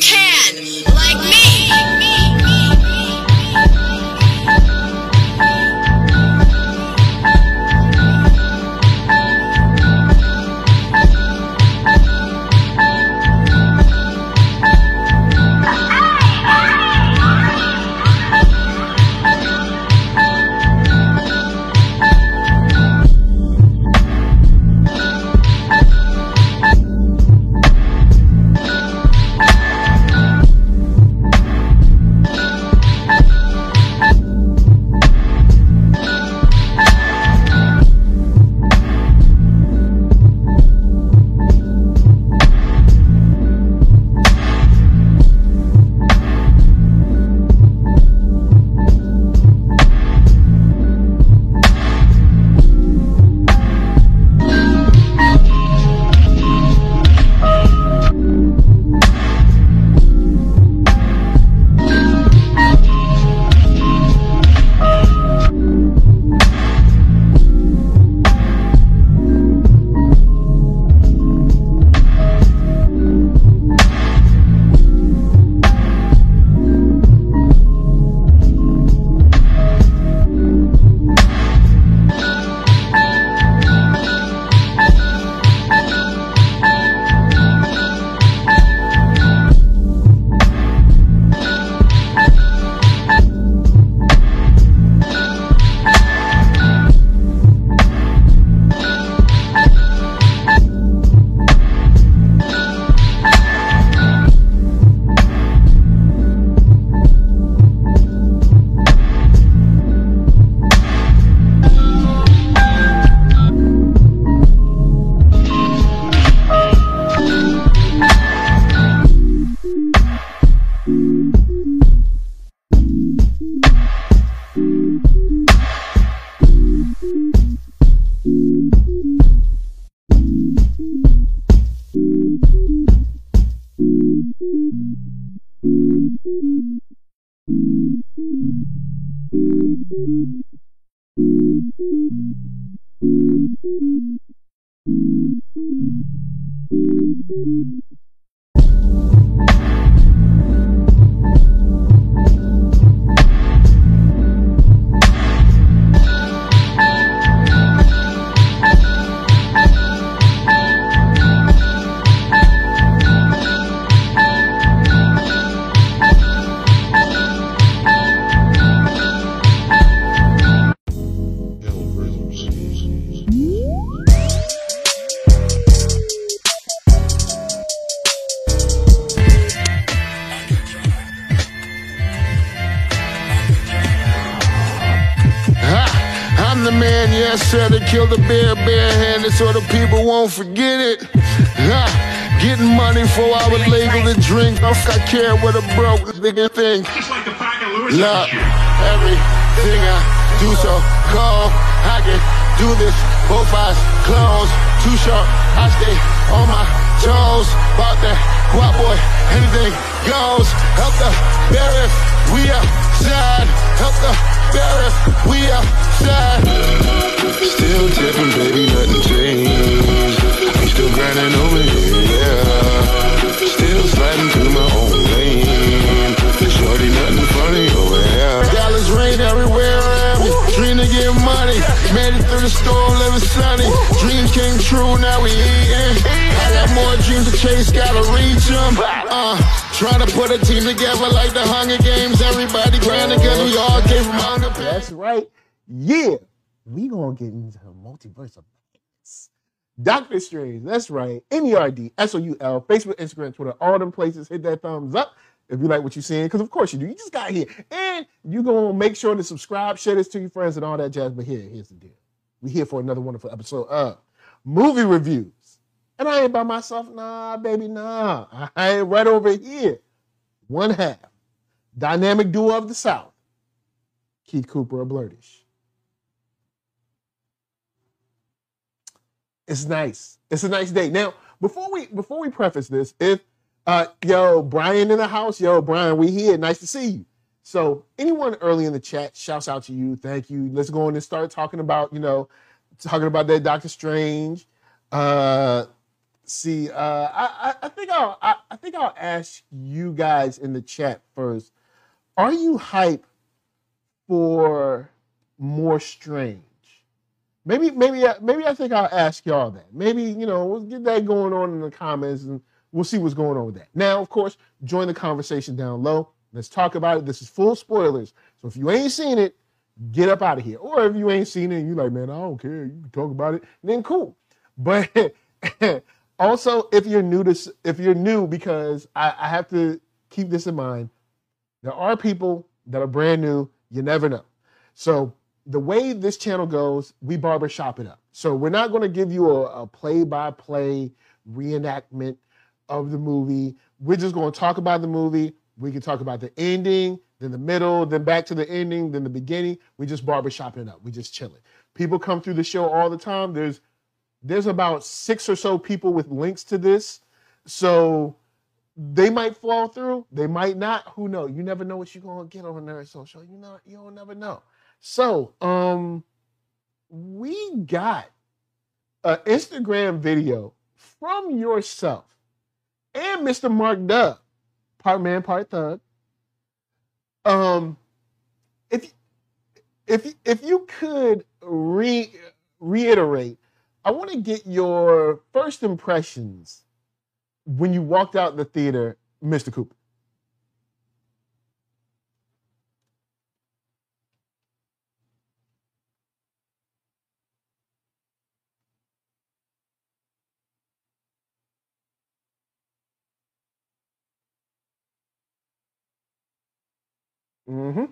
kill Look, everything I do so cold. I can do this, both eyes closed. Too short. I stay on my toes. Bought that guap boy, anything goes. Help the barriers, we outside. Help the barriers, we outside. Still tipping, baby, nothing changed. I'm still grinding over here, yeah. Still sliding through my the storm, living sunny. Dreams came true, now we eating. I got more dreams to chase, gotta reach them. Uh, trying to put a team together like the Hunger Games. Everybody grinding because we all came from Hunger That's right. Yeah. We gonna get into the multiverse of madness. Doctor Strange, that's right. N-E-R-D, S-O-U-L, Facebook, Instagram, Twitter, all them places. Hit that thumbs up if you like what you're seeing, because of course you do. You just got here. And you gonna make sure to subscribe, share this to your friends and all that jazz. But here, here's the deal. We here for another wonderful episode of movie reviews. And I ain't by myself, nah, baby, nah. I ain't right over here. One half. Dynamic duo of the South. Keith Cooper of Blurtish. It's nice. It's a nice day. Now, before we before we preface this, if uh yo, Brian in the house, yo, Brian, we here. Nice to see you. So anyone early in the chat, shouts out to you. Thank you. Let's go on and start talking about, you know, talking about that Doctor Strange. Uh see, uh I, I think I'll I, I think I'll ask you guys in the chat first. Are you hype for more strange? Maybe, maybe, maybe I think I'll ask y'all that. Maybe you know we'll get that going on in the comments, and we'll see what's going on with that. Now, of course, join the conversation down low. Let's talk about it. This is full spoilers, so if you ain't seen it, get up out of here. Or if you ain't seen it, and you like, man, I don't care. You can talk about it. Then cool. But also, if you're new to, if you're new, because I, I have to keep this in mind, there are people that are brand new. You never know. So the way this channel goes, we barbershop it up. So we're not going to give you a, a play-by-play reenactment of the movie. We're just going to talk about the movie. We can talk about the ending, then the middle, then back to the ending, then the beginning. We just barbershop it up. We just chilling. People come through the show all the time. There's there's about six or so people with links to this. So they might fall through, they might not. Who knows? You never know what you're gonna get on nerd social. You know, you don't never know. So, um, we got an Instagram video from yourself and Mr. Mark Dub, part man, part thug. Um, if if if you could re reiterate, I want to get your first impressions when you walked out the theater, Mr. Cooper. Mm-hmm.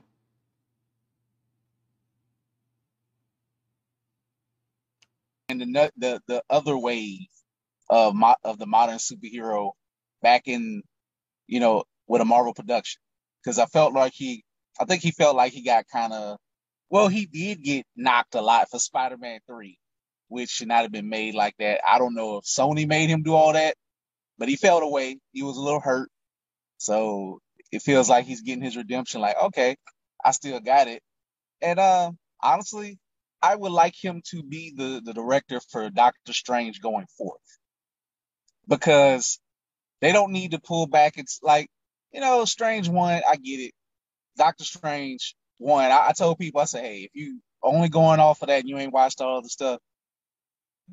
And the the the other wave of of the modern superhero back in, you know, with a Marvel production, because I felt like he, I think he felt like he got kind of, well, he did get knocked a lot for Spider-Man three, which should not have been made like that. I don't know if Sony made him do all that, but he felt away. He was a little hurt, so it feels like he's getting his redemption. Like, okay, I still got it. And uh, honestly, I would like him to be the, the director for Doctor Strange going forth. Because they don't need to pull back. It's like, you know, Strange one, I get it. Doctor Strange one, I, I told people, I said, hey, if you only going off of that and you ain't watched all the stuff,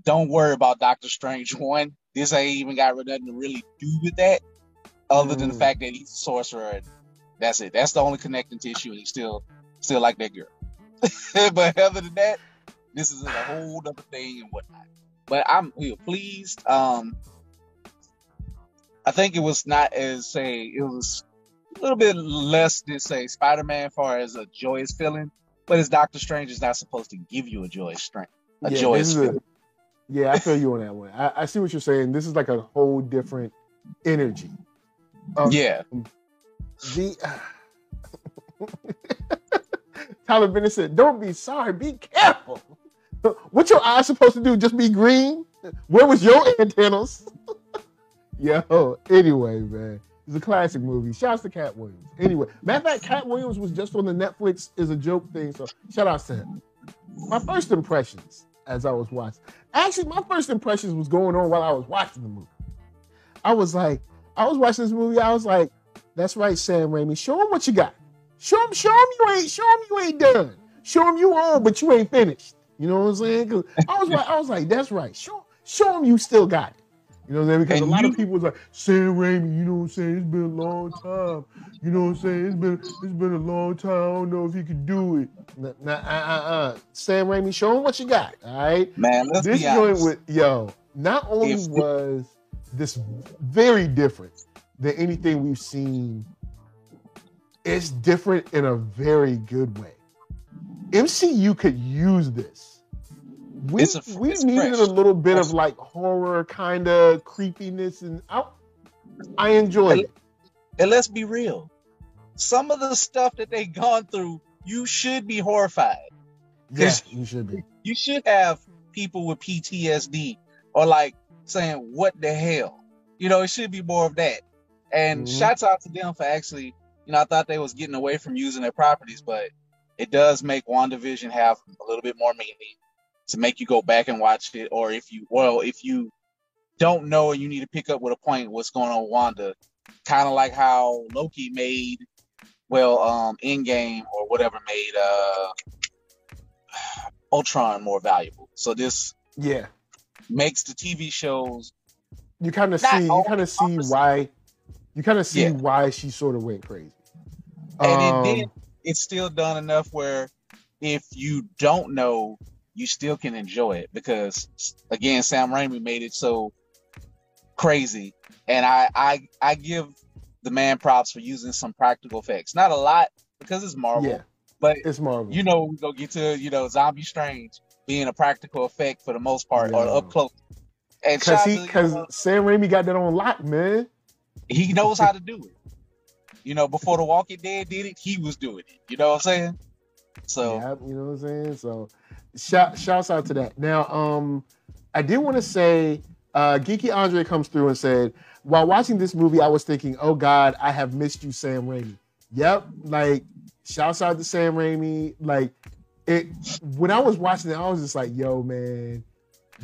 don't worry about Doctor Strange one. This ain't even got nothing to really do with that other than the mm. fact that he's a sorcerer. And that's it. That's the only connecting tissue, and he still still like that girl. but other than that, this is a whole other thing and whatnot. But I'm know, pleased. Um, I think it was not as say it was a little bit less than say Spider-Man, far as a joyous feeling. But as Doctor Strange is not supposed to give you a joyous strength, a yeah, joyous feeling. A, yeah, I feel you on that one. I, I see what you're saying. This is like a whole different energy um, yeah. The Tyler Bennett said, "Don't be sorry. Be careful. What your eyes supposed to do? Just be green? Where was your antennas?" Yo. Anyway, man. It's a classic movie. Shouts to Katt Williams. Anyway, matter of fact, Katt Williams was just on the Netflix is a joke thing. So shout out to him. My first impressions as I was watching. Actually, my first impressions was going on while I was watching the movie. I was like, I was watching this movie. I was like, "That's right, Sam Raimi. Show him what you got. Show him, show him you ain't, show him you ain't done. Show him you on, but you ain't finished." You know what I'm saying? 'Cause I was like, I was like, that's right. Show, show them you still got it. You know what I'm saying? Because And a lot you- of people was like, Sam Raimi, you know what I'm saying? It's been a long time. You know what I'm saying? It's been it's been a long time. I don't know if he could do it. Nah, nah, uh, uh, uh. Sam Raimi, show him what you got. All right. Man, let's this be joint with yo, not only If- was this very different than anything we've seen, it's different in a very good way. MCU could use this. We, a- we needed fresh. a little bit Fresh. of like horror kind of creepiness, and I, I enjoyed it. and let's be real. Some of the stuff that they've gone through, you should be horrified. Yeah, you should be. You should have people with PTSD or like saying, "What the hell?" You know, it should be more of that. And Mhm. shouts out to them for actually, you know, I thought they was getting away from using their properties, but it does make WandaVision have a little bit more meaning to make you go back and watch it. Or if you, well, if you don't know and you need to pick up with a point what's going on with Wanda, kind of like how Loki made, well, um, Endgame or whatever made uh Ultron more valuable. So this Yeah, makes the TV shows you kind of see. You kind of see why. You kind of see Yeah. why she sort of went crazy. And Um, it did it's still done enough where if you don't know you still can enjoy it because again sam raimi made it so crazy. And i i i give the man props for using some practical effects. Not a lot because it's marvel Yeah, but it's Marvel. you know we're gonna get to you know zombie strange being a practical effect for the most part or up close. And Cause he, cause Sam Raimi got that on lock, man. he knows how to do it you know before the walking dead did it he was doing it you know what i'm saying so Yeah, you know what I'm saying. So, shout shouts out to that. Now, um, I did want to say, uh, Geeky Andre comes through and said, while watching this movie, I was thinking, oh God, I have missed you, Sam Raimi. Yep, like shouts out to Sam Raimi. Like it when I was watching it, I was just like, yo, man,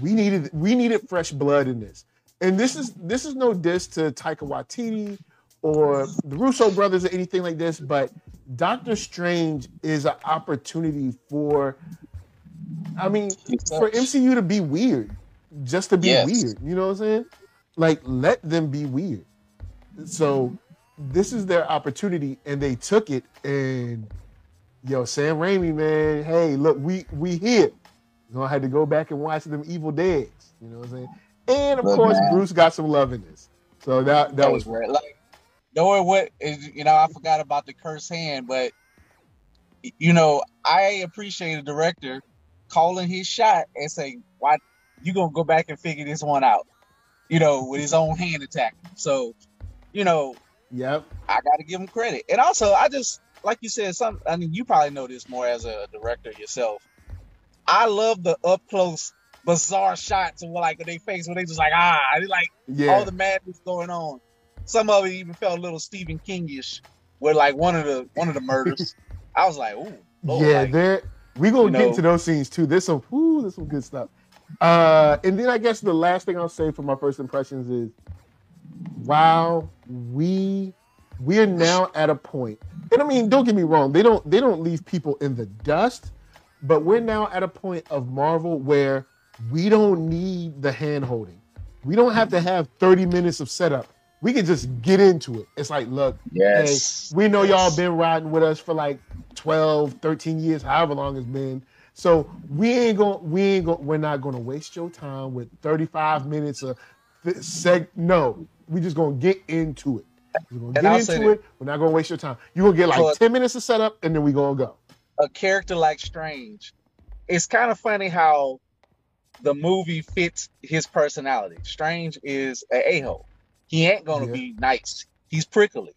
we needed we needed fresh blood in this. And this is this is no diss to Taika Waititi or the Russo brothers or anything like this, but Doctor Strange is an opportunity for I mean, for MCU to be weird. Just to be Yes. weird. You know what I'm saying? Like let them be weird. So this is their opportunity and they took it and yo, Sam Raimi, man, hey, look, we we here. You know, I had to go back and watch them Evil Deads. You know what I'm saying? And of Look, course, man. Bruce got some love in this. So that that was rare. Like knowing what is, you know, I forgot about the cursed hand, but you know, I appreciate a director calling his shot and saying, "Why you gonna go back and figure this one out?" You know, with his own hand attack. So, you know, Yep. I got to give him credit. And also, I just like you said, some. I mean, you probably know this more as a director yourself. I love the up close, bizarre shots of like they face when they just like ah, they like Yeah. all the madness going on. Some of it even felt a little Stephen Kingish, with like one of the one of the murders. I was like, ooh, Lord, yeah, like, there we gonna you get know- into those scenes too. There's some ooh, there's some good stuff. Uh and then I guess the last thing I'll say for my first impressions is wow, we we're now at a point. point, and I mean, don't get me wrong, they don't they don't leave people in the dust, but we're now at a point of Marvel where we don't need the hand holding. We don't have to have 30 minutes of setup. We can just get into it. It's like, look, yes, Hey, we know y'all been riding with us for like 12, 13 years, however long it's been. So we ain't going we ain't going we're not to waste your time with 35 minutes of seg no. We just going to get into it. We're to And I'll get say into that- it. We're not going to waste your time. You're going to get like So- 10 minutes of setup and then we going to go. a character like Strange, it's kind of funny how the movie fits his personality. Strange is a a-hole. He ain't gonna Yeah. be nice. He's prickly.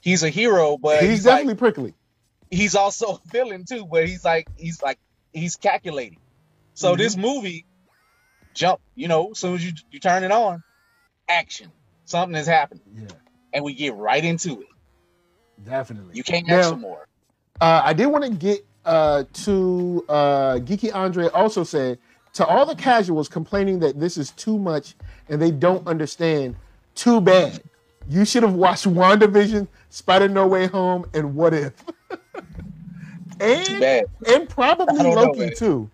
He's a hero, but he's, he's, definitely like prickly. he's also a villain too. But he's like he's like he's calculating. So Mhm. this movie, jump, you know, as soon as you you turn it on, action, something is happening, Yeah, and we get right into it. definitely. You can't Now- ask for more. Uh, I did want to get uh, to uh, Geeky Andre also said to all the casuals complaining that this is too much and they don't understand, too bad. You should have watched WandaVision, Spider No Way Home, and What If. Too and bad. and probably Loki too.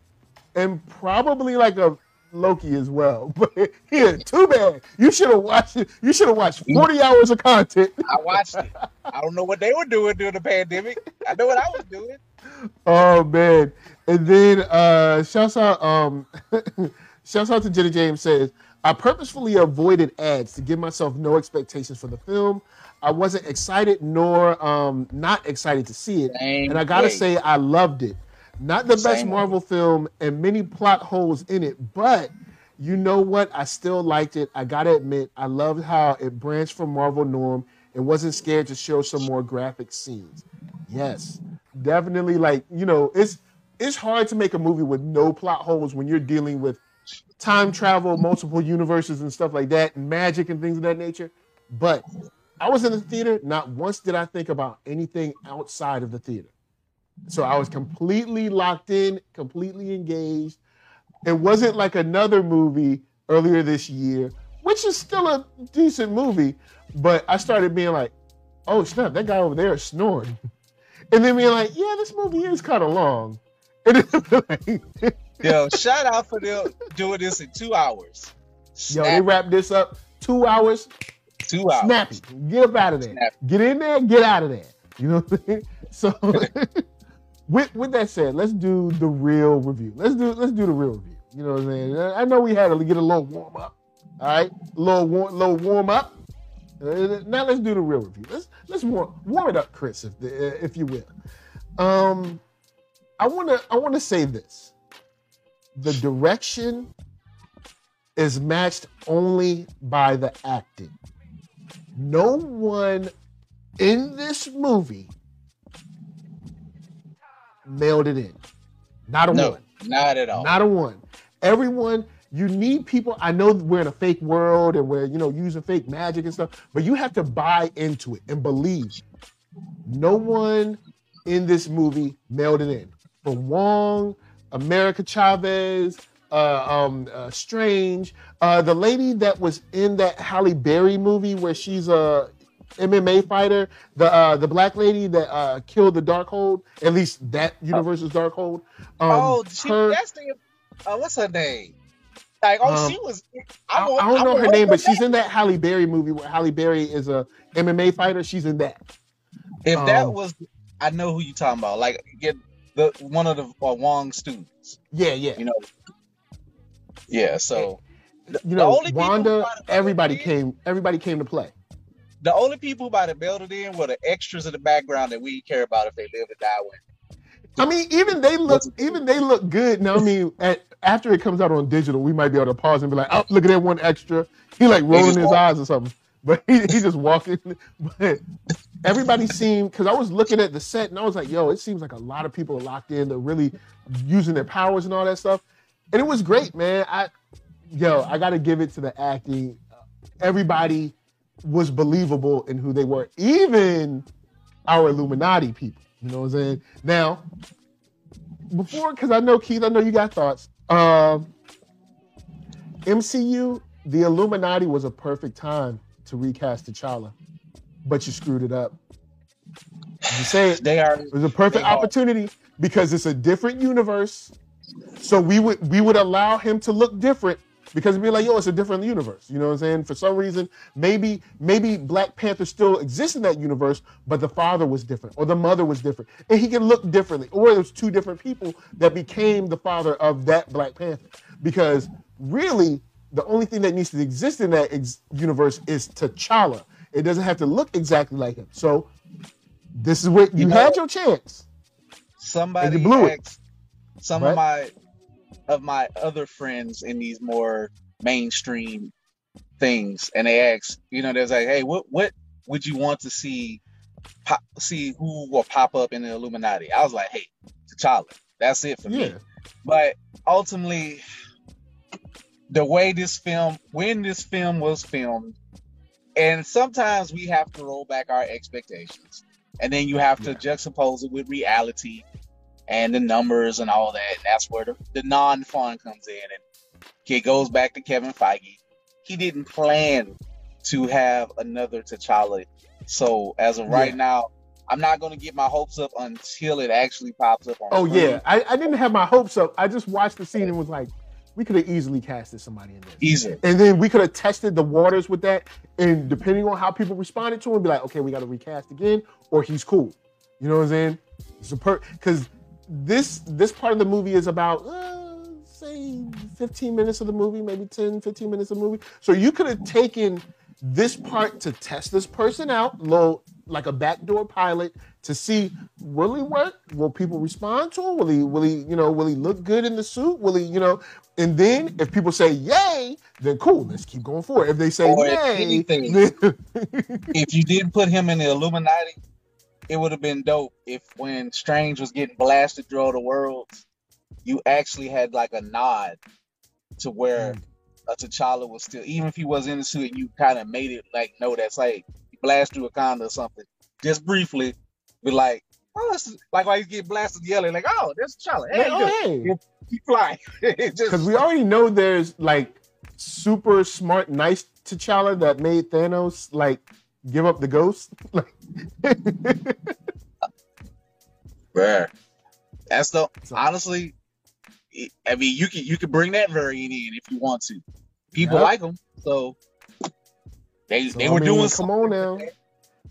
and probably like a Loki as well. But here, too bad. You should have watched it. You should have watched 40 hours of content. I watched it. I don't know what they were doing during the pandemic. I know what I was doing. Oh man. And then uh shouts out um shouts out to Jenny James says, I purposefully avoided ads to give myself no expectations for the film. I wasn't excited nor um not excited to see it. Same and I gotta way. say I loved it. Not the best Same way. Marvel film and many plot holes in it, but you know what? I still liked it. I gotta admit, I loved how it branched from Marvel norm and wasn't scared to show some more graphic scenes. Yes, definitely. Like you know, it's it's hard to make a movie with no plot holes when you're dealing with time travel, multiple universes, and stuff like that, and magic and things of that nature. But I was in the theater. Not once did I think about anything outside of the theater. So I was completely locked in, completely engaged. It wasn't like another movie earlier this year, which is still a decent movie, but I started being like, oh snap, that guy over there is snoring. And then being like, yeah, this movie is kind of long. And then like, Yo, shout out for them doing this in two hours. yo, they wrap this up two hours, two hours. snappy. Get up out of there. Snappy. Get in there, get out of there. You know what I'm saying? So with with that said, let's do the real review. Let's do let's do the real review. You know what I'm saying? I know we had to get a little warm up. All right, a little warm, little warm up. Uh, Now let's do the real review. Let's let's warm, warm it up, Chris, if the, if you will. Um, I wanna I wanna say this. The direction is matched only by the acting. No one in this movie mailed it in. Not a No, one. not at all. Not a one. Everyone, you need people. I know we're in a fake world and we're, you know, using fake magic and stuff, but you have to buy into it and believe. No one in this movie mailed it in. From Wong, America Chavez, uh, um, uh, Strange, uh, the lady that was in that Halle Berry movie where she's a MMA fighter, the uh, the black lady that uh, killed the Darkhold, at least that universe's Darkhold. Um, oh, she, her- that's the. Uh, what's her name? Like, oh, Um, she was. I, I'm, I don't know her name, but that. she's in that Halle Berry movie where Halle Berry is a MMA fighter. She's in that. If that um, was, I know who you talking about. Like, get the one of the uh, Wong students. Yeah, yeah. You know. Yeah. So You the know, only Wanda. Everybody came. Everybody came to play. the only people might have mailed it in were the extras in the background that we care about if they live or die with. I mean, even they look. Even they look good. Now, I mean, at, after it comes out on digital, we might be able to pause and be like, "Oh, look at that one extra." He like rolling his walk- eyes or something, but he, he just walking. But everybody seemed because I was looking at the set and I was like, "Yo, it seems like a lot of people are locked in. They're really using their powers and all that stuff." And it was great, man. I, yo, I got to give it to the acting. Everybody was believable in who they were, even our Illuminati people. You know what I'm saying? Now, before, because I know Keith, I know you got thoughts. Um, MCU, the Illuminati was a perfect time to recast T'Challa, but you screwed it up. You say it. They are. It was a perfect They are. opportunity because it's a different universe. So we would we would allow him to look different because we'd be like, yo, it's a different universe. You know what I'm saying? For some reason, maybe maybe Black Panther still exists in that universe, but the father was different or the mother was different, and he can look differently. Or there's two different people that became the father of that Black Panther. Because really, the only thing that needs to exist in that ex- universe is T'Challa. It doesn't have to look exactly like him. So this is what you, You know- had your chance. Somebody you blew it. asked some Right. of my of my other friends in these more mainstream things, and they asked, you know, they're like, "Hey, what what would you want to see pop, see who will pop up in the Illuminati?" I was like, "Hey, T'Challa. That's it for me." But ultimately, the way this film, when this film was filmed, and sometimes we have to roll back our expectations, and then you have to Yeah. juxtapose it with reality and the numbers and all that. And that's where the, the non-fun comes in, and it goes back to Kevin Feige. He didn't plan to have another T'Challa, so as of right Yeah. now, I'm not gonna get my hopes up until it actually pops up on. Oh screen. yeah, I, I didn't have my hopes up. I just watched the scene and was like, we could have easily casted somebody in this. easy. And then we could have tested the waters with that. And depending on how people responded to him, be like, okay, we got to recast again, or he's cool. You know what I'm saying? It's a per because this this part of the movie is about uh, say 15 minutes of the movie, maybe 10, 15 minutes of the movie. So you could have taken this part to test this person out, low like a backdoor pilot to see will he work? Will people respond to him? Will he will he, you know, will he look good in the suit? Will he, you know, and then if people say yay, then cool, let's keep going forward. If they say Or if yay, anything, if you didn't put him in the Illuminati, it would have been dope if when Strange was getting blasted through all the worlds, you actually had like a nod to where mm. A T'Challa was still, even if he was in the suit, and you kind of made it like, no, that's like he blast through Wakanda or something, just briefly, be like, oh, this like why he's getting blasted yelling, like, oh, there's T'Challa, hey, oh, hey. keep flying, It just Because we already know there's like super smart, nice T'Challa that made Thanos like give up the ghost. Like, Bruh. That's the honestly. I mean, you can you can bring that variant in if you want to. People Yep. like them, so they so, they I were mean, doing. Come on now.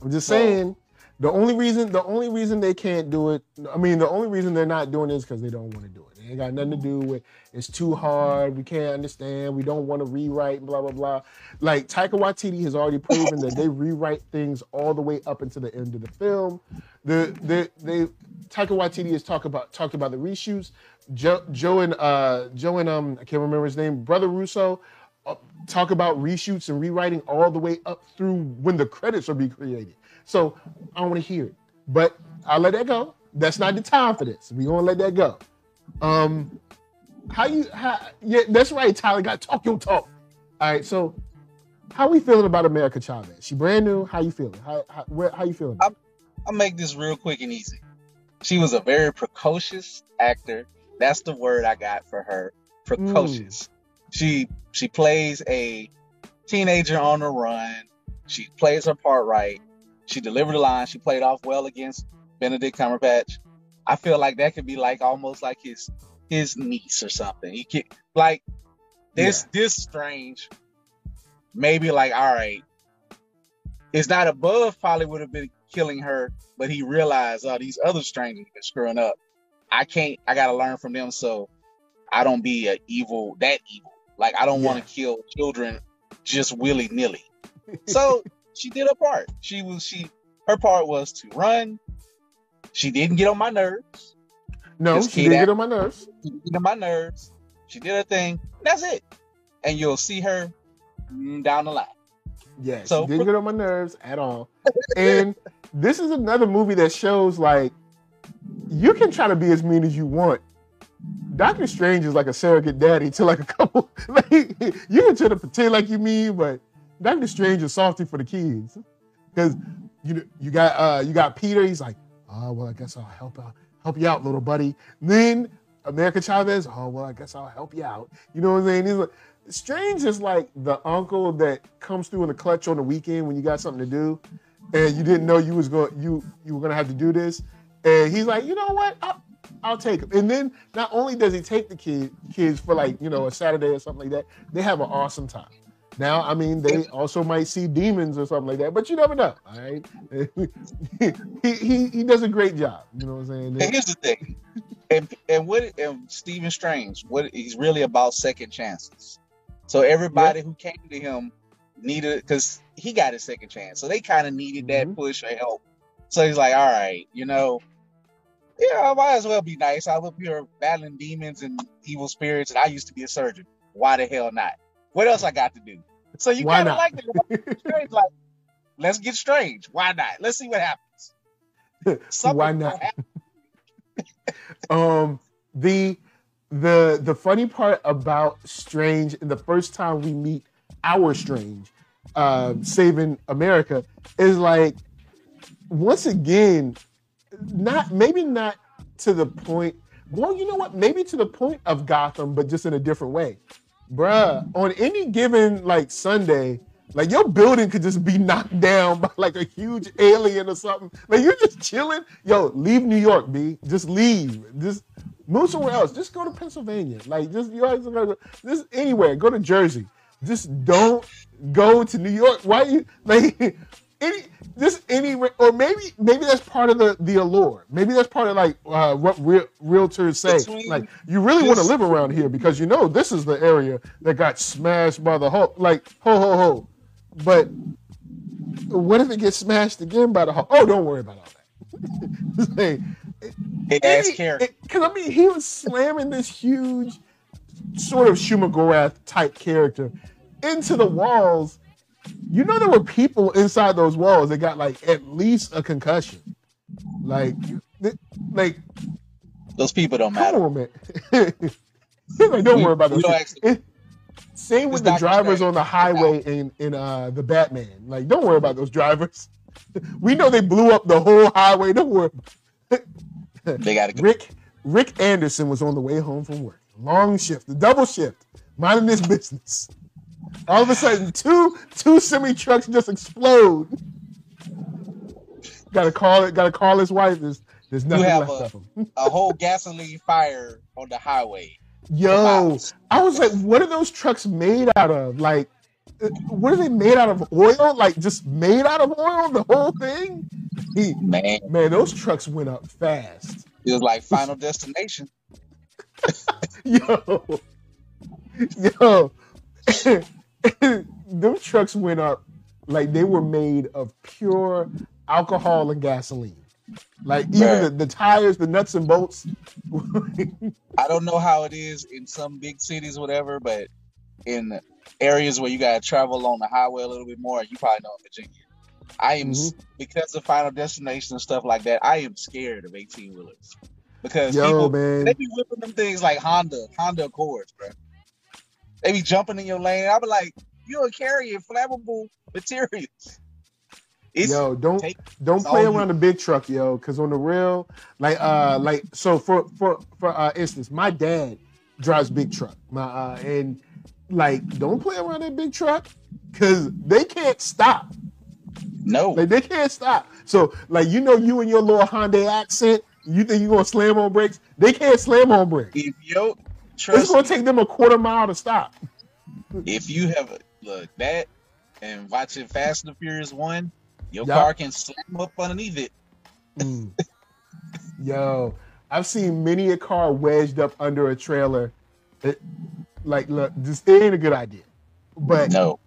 I'm just So- saying. The only reason, the only reason they can't do it, I mean, the only reason they're not doing it is because they don't want to do it. It ain't got nothing to do with it's too hard. We can't understand. We don't want to rewrite. Blah blah blah. Like Taika Waititi has already proven that they rewrite things all the way up until the end of the film. The the they Taika Waititi has talked about talked about the reshoots. Joe, Joe and uh, Joe and um I can't remember his name. Brother Russo uh, talk about reshoots and rewriting all the way up through when the credits are being created. So I want to hear it, but I'll let that go. That's not the time for this. We gonna let that go. Um, how you? How, yeah, that's right. Tyler got talk your talk. All right, so how we feeling about America Chavez? She brand new. How you feeling? How how, where, how you feeling? it? I'll make this real quick and easy. She was a very precocious actor. That's the word I got for her. Precocious. Mm. She she plays a teenager on the run. She plays her part right. She delivered the line. She played off well against Benedict Cumberbatch. I feel like that could be like almost like his his niece or something. He could like this this strange. Maybe like all right. It's not above probably would have been killing her, but he realized oh these other strangers been screwing up. I can't. I gotta learn from them so I don't be a evil that evil. Like I don't want to kill children just willy nilly. So she did her part. She was she her part was to run. She didn't get on my nerves. no, she kid did act- get on my nerves. She didn't get on my nerves. She did her thing. That's it. And you'll see her mm, down the line. Yeah, So- she didn't get on my nerves at all. And this is another movie that shows like you can try to be as mean as you want. Doctor Strange is like a surrogate daddy to like a couple. Like, you can try to pretend like you mean, but Doctor Strange is softy for the kids because you you got uh you got Peter. He's like, oh well, I guess I'll help out help you out, little buddy. Then America Chavez. Oh well, I guess I'll help you out. You know what I'm saying? He's like, Strange is like the uncle that comes through in the clutch on the weekend when you got something to do, and you didn't know you was going you you were gonna have to do this, and he's like, you know what, I'll, I'll take him. And then not only does he take the kid kids for like you know a Saturday or something like that, they have an awesome time. Now, I mean, they also might see demons or something like that, but you never know. All right, he, he he does a great job. You know what I'm saying? And here's the thing. And and what and Stephen Strange, what he's really about second chances. So everybody who came to him needed because he got his second chance. So they kind of needed that Mhm. push or help. So he's like, all right, you know, yeah, I might as well be nice. I'm up here battling demons and evil spirits, and I used to be a surgeon. Why the hell not? What else I got to do? So you kind of like it. Like, let's get strange. Why not? Let's see what happens. Why not? happen. um the the the funny part about strange and the first time we meet our strange um saving america is like once again not maybe not to the point well you know what maybe to the point of gotham but just in a different way bruh on any given like sunday Like your building could just be knocked down by like a huge alien or something. Like you're just chilling. Yo, leave New York, B. Just leave. Just move somewhere else. Just go to Pennsylvania. Like just you always gotta go. Just anywhere. Go to Jersey. Just don't go to New York. Why you like any this any or maybe maybe that's part of the the allure. Maybe that's part of like uh, what real, realtors say. Between like you really want to live around here because you know this is the area that got smashed by the Hulk. Like ho ho ho. But what if it gets smashed again by the Hulk? Oh, don't worry about all that. Like, Hey, ass because I mean, he was slamming this huge, sort of Shumagorath type character into the walls. You know, there were people inside those walls that got like at least a concussion. Like, th- like, Those people don't matter. on, man. like, don't We- worry about those. It- same with the drivers on the highway in in uh, the Batman. Like, don't worry about those drivers. we know they blew up the whole highway. Don't worry. They got to go. Rick Rick Anderson was on the way home from work. Long shift, the double shift, minding his business. All of a sudden, two two semi trucks just explode. Got to call it. Got to call his wife. There's there's nothing you have left a-. A whole gasoline fire on the highway. Yo, I was like, what are those trucks made out of? Like, uh, what are they made out of? Oil? Like just made out of oil? The whole thing? He, Man, man, those trucks went up fast. it was like Final Destination. Yo, yo, those trucks went up like they were made of pure alcohol and gasoline. Like even the, the tires, the nuts and bolts. I don't know how it is in some big cities, whatever, but in areas where you gotta travel along the highway a little bit more, you probably know in Virginia. I am s mm-hmm. because of Final Destination and stuff like that. I am scared of eighteen wheelers because Yo, people man. they be whipping them things like Honda, Honda Accords, bro. They be jumping in your lane. I'll be like, you're carrying flammable materials. It's yo, don't take- don't play all you. around the big truck, yo, because on the real, like uh like so for for for uh instance, my dad drives big truck. My uh and like don't play around that big truck because they can't stop. no. Like they can't stop. So like you know you and your little Hyundai accent, you think you're gonna slam on brakes? They can't slam on brakes. if yo It's gonna me, take them a quarter mile to stop. if you have a look that and watching Fast and the Furious one, your Yup. car can slam up underneath it. Mm. Yo, I've seen many a car wedged up under a trailer. It, like, look, this it ain't a good idea. But No,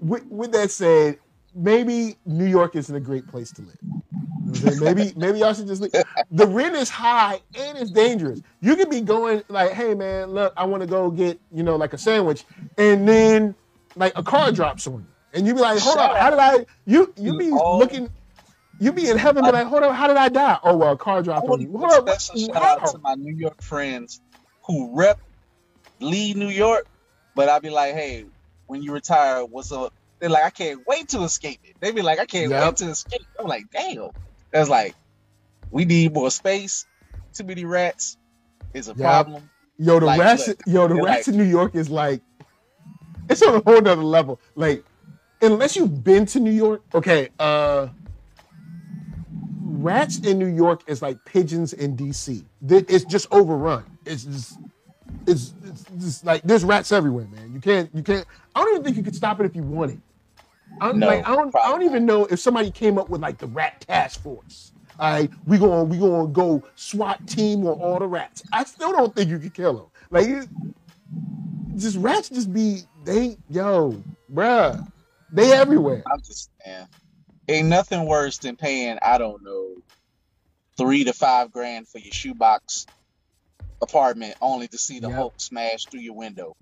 with, with that said, maybe New York isn't a great place to live. Maybe maybe y'all should just leave. The rent is high and it's dangerous. You could be going like, hey man, look, I want to go get you know like a sandwich, and then like a car drops on you, and you be like, hold Shut on, how did I? You you be Oh. looking. You be in heaven, be like, hold up, how did I die? Oh well, a car dropped on you. Hold a special shout out to my New York friends who rep lead New York, but I'd be like, hey, when you retire, what's up? They're like, I can't wait to escape it. They be like, I can't Yep. wait to escape. I'm like, damn. That's like, we need more space. Too many rats is a Yep. problem. Yo, the Like, rats, look, yo, the rats like- in New York is like, it's on a whole nother level. Like, unless you've been to New York, okay, uh, rats in New York is like pigeons in DC. It's just overrun. It's just, it's, it's just like there's rats everywhere, man. You can't, you can't. I don't even think you could stop it if you wanted. I No, like, I don't, I don't even know if somebody came up with like the rat task force. All right, we gonna we gonna go SWAT team on all the rats. I still don't think you can kill them. Like, it, just rats just be they yo, bruh, they everywhere. I'm just man. Ain't nothing worse than paying, I don't know, three to five grand for your shoebox apartment only to see the Yep. Hulk smash through your window.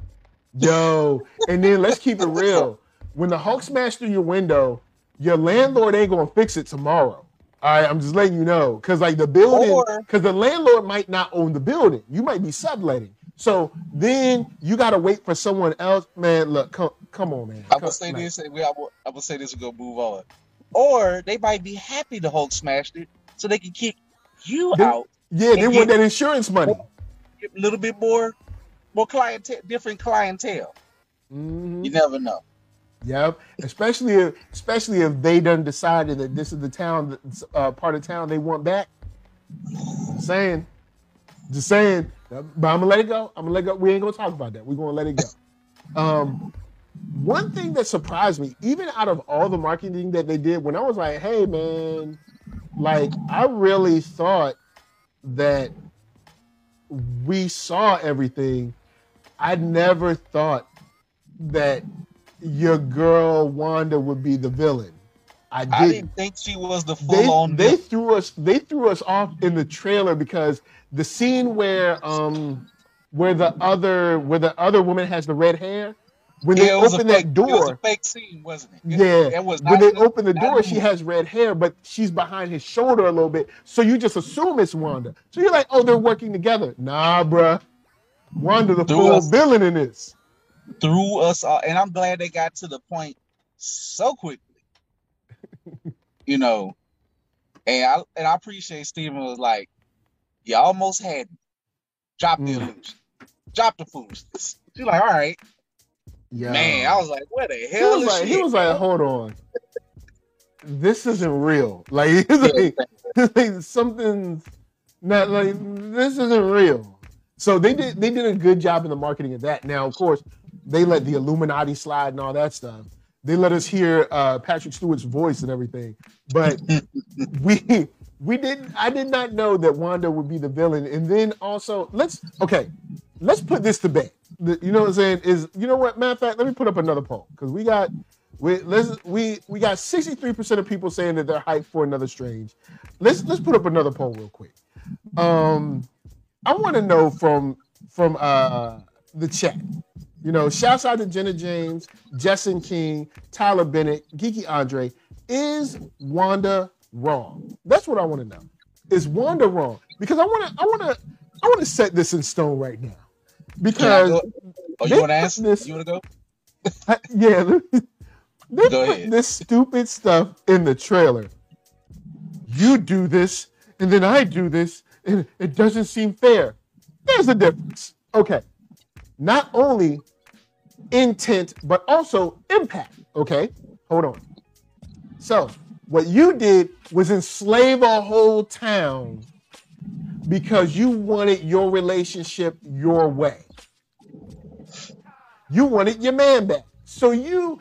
Yo, and then let's keep it real. When the Hulk smashed through your window, your landlord ain't gonna fix it tomorrow. All right, I'm just letting you know, cause like the building, Or- cause the landlord might not own the building. You might be subletting. So then you gotta wait for someone else. Man, look, come, come on, man. I'm gonna say like, this, we, I'm gonna say this and go move on. Or they might be happy the Hulk smashed it, so they can kick you They- out, Yeah, they want that insurance money. a little bit more, more clientele, different clientele. Mhm. You never know. Yep. Especially if, especially if they done decided that this is the town, uh, part of town they want back. Just saying, just saying. But I'm gonna let it go. I'm gonna let go. We ain't gonna talk about that. We're gonna let it go. Um, one thing that surprised me, even out of all the marketing that they did, when I was like, "Hey, man," like I really thought that we saw everything. I never thought that your girl Wanda would be the villain. I didn't, I didn't think she was the full they, on. they threw us they threw us off in the trailer because the scene where um where the other where the other woman has the red hair when Yeah, they it was a open that It was a door. fake scene, wasn't it? It- yeah. It was when they open the door she has red hair but she's behind his shoulder a little bit. So you just assume it's Wanda. So you're like oh they're working together. Nah bruh. Wanda the Threw full us- villain in this threw us all, and I'm glad they got to the point so quickly. you know, and I and I appreciate Steven was like, "You almost had me. Drop the Mm. illusion, drop the foolishness." She's like, "All right, yeah man." I was like, "Where the he hell was is like, she?" he was like, hold on, this isn't real. Like, like, like something's not like this isn't real. So they did they did a good job in the marketing of that. Now, of course, they let the Illuminati slide and all that stuff. They let us hear uh, Patrick Stewart's voice and everything, but we we didn't. I did not know that Wanda would be the villain. And then also, let's okay, let's put this to bed. You know what I'm saying? Is you know what? Matter of fact, let me put up another poll because we got we let's we we got 63 percent of people saying that they're hyped for another Strange. Let's let's put up another poll real quick. Um, I want to know from from uh the chat. You know, shouts out to Jenna James, Jessen King, Tyler Bennett, Geeky Andre. Is Wanda wrong? That's what I want to know. Is Wanda wrong? Because I want to, I want to, I want to set this in stone right now. Because? Oh, you want to ask this- You want to go? I- yeah, they Go put ahead. this stupid stuff in the trailer. You do this, and then I do this, and it doesn't seem fair. There's a difference. Okay. Not only intent, but also impact. Okay. Hold on. So, what you did was enslave a whole town because you wanted your relationship your way. You wanted your man back. So you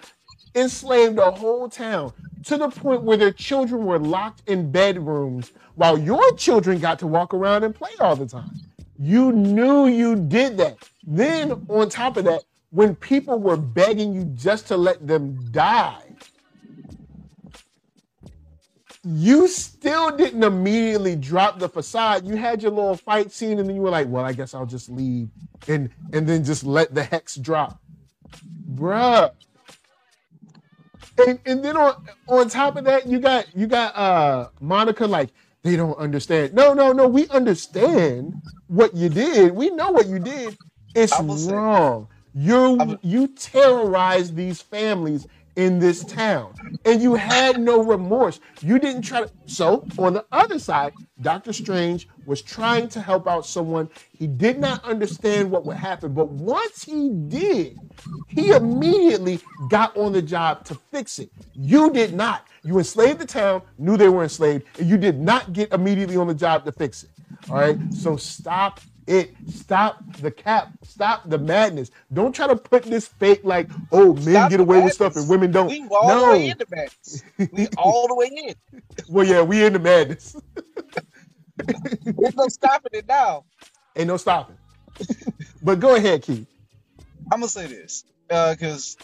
enslaved a whole town to the point where their children were locked in bedrooms while your children got to walk around and play all the time. You knew you did that. Then, on top of that, when people were begging you just to let them die, you still didn't immediately drop the facade. You had your little fight scene, and then you were like, "Well, I guess I'll just leave," and and then just let the hex drop, bruh. And and then on on top of that, you got you got uh Monica like they don't understand. No, no, no. We understand what you did. We know what you did. It's wrong. You you terrorized these families in this town, and you had no remorse. You didn't try to. So on the other side, Doctor Strange was trying to help out someone. He did not understand what would happen, but once he did, he immediately got on the job to fix it. You did not. You enslaved the town, knew they were enslaved, and you did not get immediately on the job to fix it. All right. So stop it. Stop the cap. Stop the madness. Don't try to put this fake like, oh, men Stop get away with stuff and women don't. We all no. the way in the madness. We all the way in. Well, yeah, we in the madness. There's no stopping it now. Ain't no stopping. but go ahead, Keith. I'm gonna say this uh, because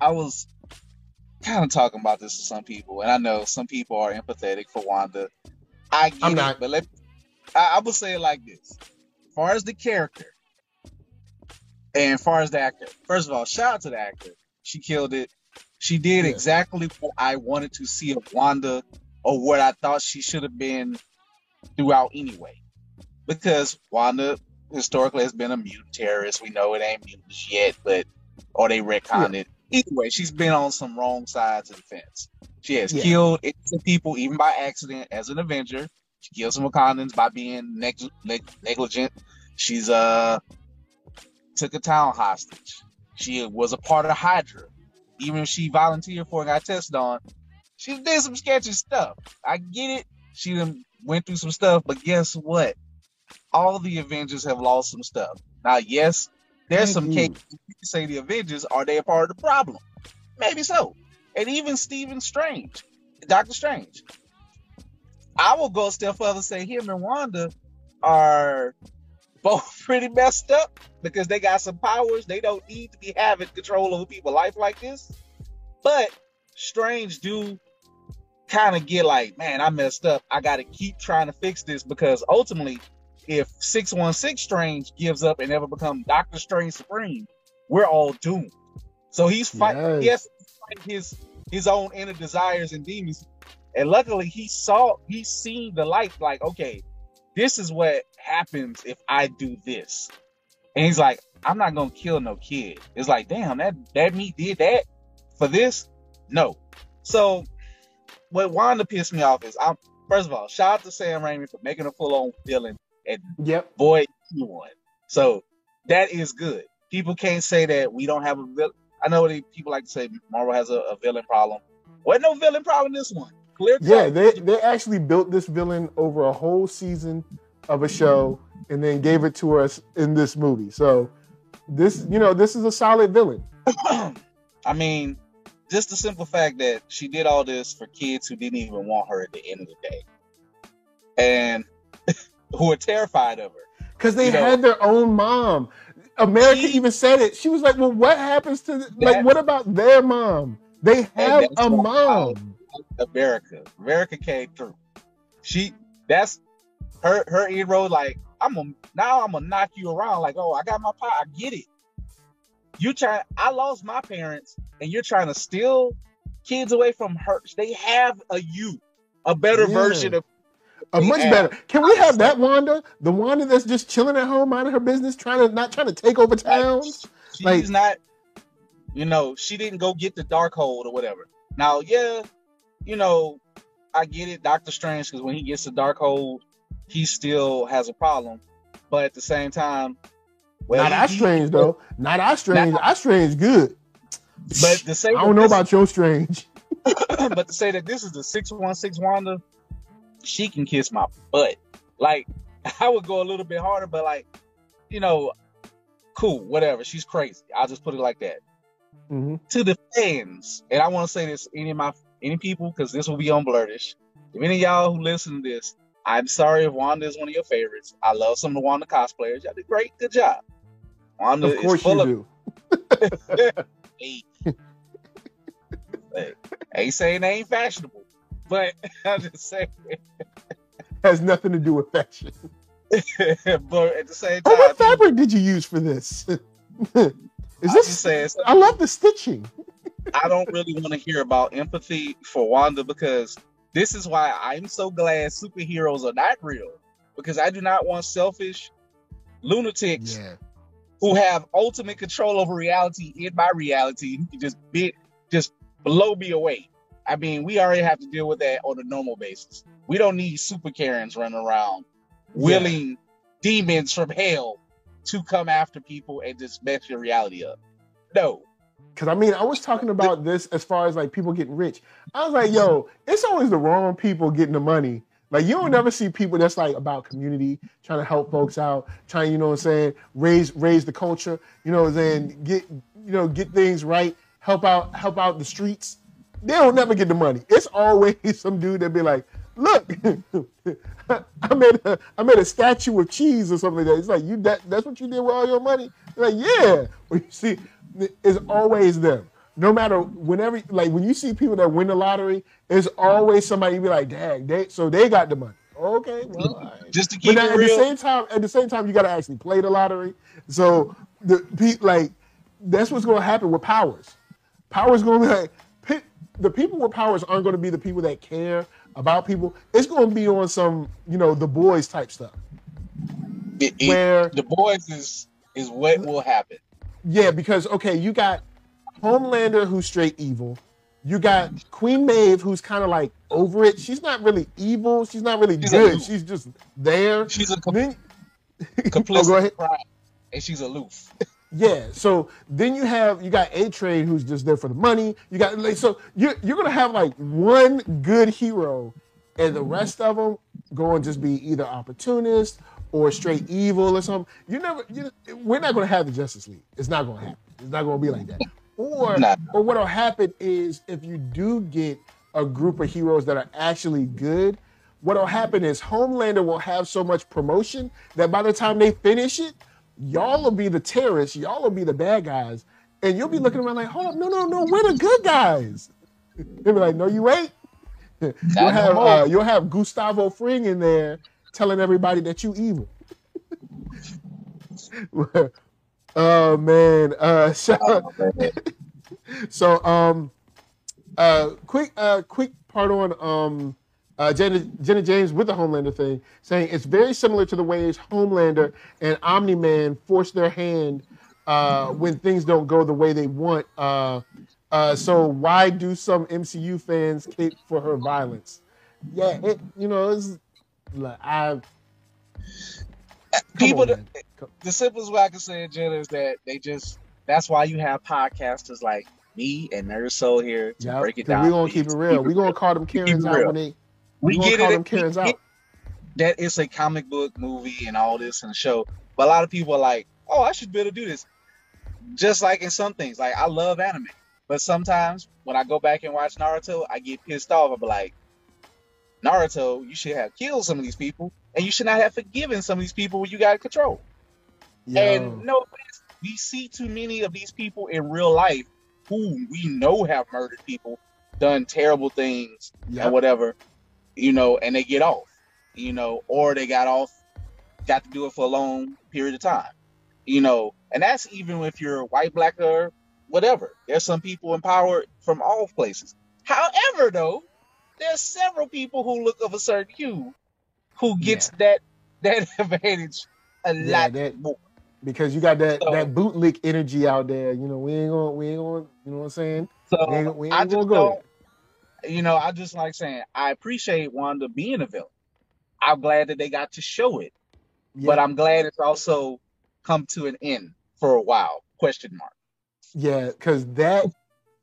I was kind of talking about this to some people, and I know some people are empathetic for Wanda. I get I'm it, not. but let I, I would say it like this: far as the character, and as far as the actor, first of all, shout out to the actor. She killed it. She did Yeah. exactly what I wanted to see of Wanda, or what I thought she should have been throughout anyway. Because Wanda historically has been a mutant terrorist. We know it ain't mutants yet, but or they retconned it. Either way, she's been on some wrong sides of the fence. She has Yeah. killed innocent people even by accident as an Avenger. She killed some Wakandans by being neg- neg- negligent. She's uh took a town hostage. She was a part of Hydra. even if she volunteered for and got tested on, she did some sketchy stuff. I get it. She done went through some stuff, but guess what? All the Avengers have lost some stuff. Now, yes, there's Thank some you. cases you can say the Avengers are they a part of the problem? Maybe so. And even Stephen Strange, Doctor Strange. I will go a step further and say him and Wanda are both pretty messed up because they got some powers. They don't need to be having control over people's life like this. But Strange do kind of get like, man, I messed up. I got to keep trying to fix this because ultimately, if 616 Strange gives up and ever become Doctor Strange Supreme, we're all doomed. So he's fighting. Yes. He's fighting his his own inner desires and demons. And luckily, he saw he seen the light. Like, okay, this is what happens if I do this. And he's like, I'm not gonna kill no kid. It's like, damn, that that me did that for this? No. So what Wanda pissed me off is I'm first of all, shout out to Sam Raimi for making a full on villain and Yep. boy you won. So that is good. People can't say that we don't have a villain. I know they, people like to say Marvel has a, a villain problem. What no villain problem this one? Yeah, they they actually built this villain over a whole season of a show and then gave it to us in this movie. So this, you know, this is a solid villain. I mean, just the simple fact that she did all this for kids who didn't even want her at the end of the day, and who are terrified of her. Because they You know- had their own mom. America She- even said it. She was like, "Well, what happens to like? What about their mom? They have a mom." America, America came through. She, that's her. Her inroad. Like I'm gonna now. I'm gonna knock you around. Like, oh, I got my pie. I get it. You trying? I lost my parents, and you're trying to steal kids away from her. They have a you, a better Yeah. version of. A much Yeah. better. Can we have that Wanda? The Wanda that's just chilling at home, minding her business, trying to not trying to take over towns. She's Like- not, you know, she didn't go get the Darkhold or whatever. Now, yeah, you know, I get it, Doctor Strange, because when he gets the Darkhold, he still has a problem. But at the same time, well, not our strange though. Not our strange. Not- Our strange good. But to say I don't know this- about your strange. but to say that this is the six one six Wanda, she can kiss my butt. Like I would go a little bit harder, but like, you know, cool, whatever. She's crazy. I'll just put it like that. hmm to the fans, and I want to say this any of my any people because this will be on Blurtish. If any of y'all who listen to this, I'm sorry if Wanda is one of your favorites. I love some of the Wanda cosplayers. Y'all did great, good job. Wanda Of course is full you of do. hate. Hey, ain't saying they ain't fashionable, but I'm just saying. Has nothing to do with fashion. but at the same Oh, time, what fabric did you use for this? Is I'm this? saying. I love the stitching. I don't really want to hear about empathy for Wanda because this is why I'm so glad superheroes are not real. Because I do not want selfish lunatics who have ultimate control over reality in my reality who can just bit just blow me away. I mean, we already have to deal with that on a normal basis. We don't need super Karens running around willing demons from hell to come after people and just mess your reality up. No. Because I mean, I was talking about this as far as like people getting rich. I was like, yo, it's always the wrong people getting the money. Like you don't mm-hmm. never see people that's like about community, trying to help folks out, trying, you know what I'm saying, raise raise the culture, you know what I'm saying, get you know, get things right, help out, help out the streets. They don't never get the money. It's always some dude that be like, look, I made a I made a statue of cheese or something like that. It's like you that that's what you did with all your money? They're like, yeah. Well, you see, it's always them. No matter whenever like when you see people that win the lottery, it's always somebody you be like, dang, they so they got the money. Okay, well, right. Just to But keep now, it at the same time, at the same time, you got to actually play the lottery. So the like that's what's going to happen with powers. Powers going to be like pe- the people with powers aren't going to be the people that care about people. It's going to be on some you know the boys type stuff. It- it- Where the boys is is what will happen. Yeah, because okay, you got Homelander who's straight evil. You got Queen Maeve who's kind of like over it. She's not really evil. She's not really She's good. She's just there. She's a com- Then, complicit oh, go ahead. and she's aloof. Yeah. So then you have you got A Train who's just there for the money. You got like so you're you're gonna have like one good hero, and the rest of them going just be either opportunist or straight evil or something. You never. You, we're not gonna have the Justice League. It's not gonna happen. It's not gonna be like that. Or Nah. or what'll happen is if you do get a group of heroes that are actually good. What'll happen is Homelander will have so much promotion that by the time they finish it, y'all will be the terrorists, y'all will be the bad guys, and you'll be looking around like, hold up, no, no, no, we're the good guys. They'll be like, no, you ain't. You'll have uh, you'll have Gustavo Fring in there telling everybody that you evil. oh man. Uh so, Oh, man. so um uh quick uh quick part on um uh Jenna, Jenna James with the Homelander thing, saying it's very similar to the ways Homelander and Omni Man force their hand uh when things don't go the way they want. Uh uh so why do some MCU fans cape for her violence? Yeah, it you know, it's like I People, on. Come- the simplest way I can say it, Jenna, is that they just. That's why you have podcasters like me and Nerd Soul here to Yeah, break it down. We're gonna keep it real. We're gonna call them Karens out when they we get call it. them Karens we out. that it's a comic book movie and all this and show. But a lot of people are like, "Oh, I should be able to do this." Just like in some things, like I love anime, but sometimes when I go back and watch Naruto, I get pissed off. I'm like, Naruto, you should have killed some of these people, and you should not have forgiven some of these people when you got control. Yo. And no, we see too many of these people in real life who we know have murdered people, done terrible things, Yep. and whatever, you know, and they get off, you know, or they got off, got to do it for a long period of time, you know, and that's even if you're white, black, or whatever. There's some people in power from all places. However, though, there's several people who look of a certain hue who gets that that advantage a Yeah, lot that- more. because you got that So- that bootlick energy out there. You know, we ain't gonna we ain't gonna you know what I'm saying? So We ain't, we ain't I gonna just go don't, you know, I just like saying I appreciate Wanda being a villain. I'm glad that they got to show it, there. but I'm glad it's also come to an end for a while. Question mark. yeah, because that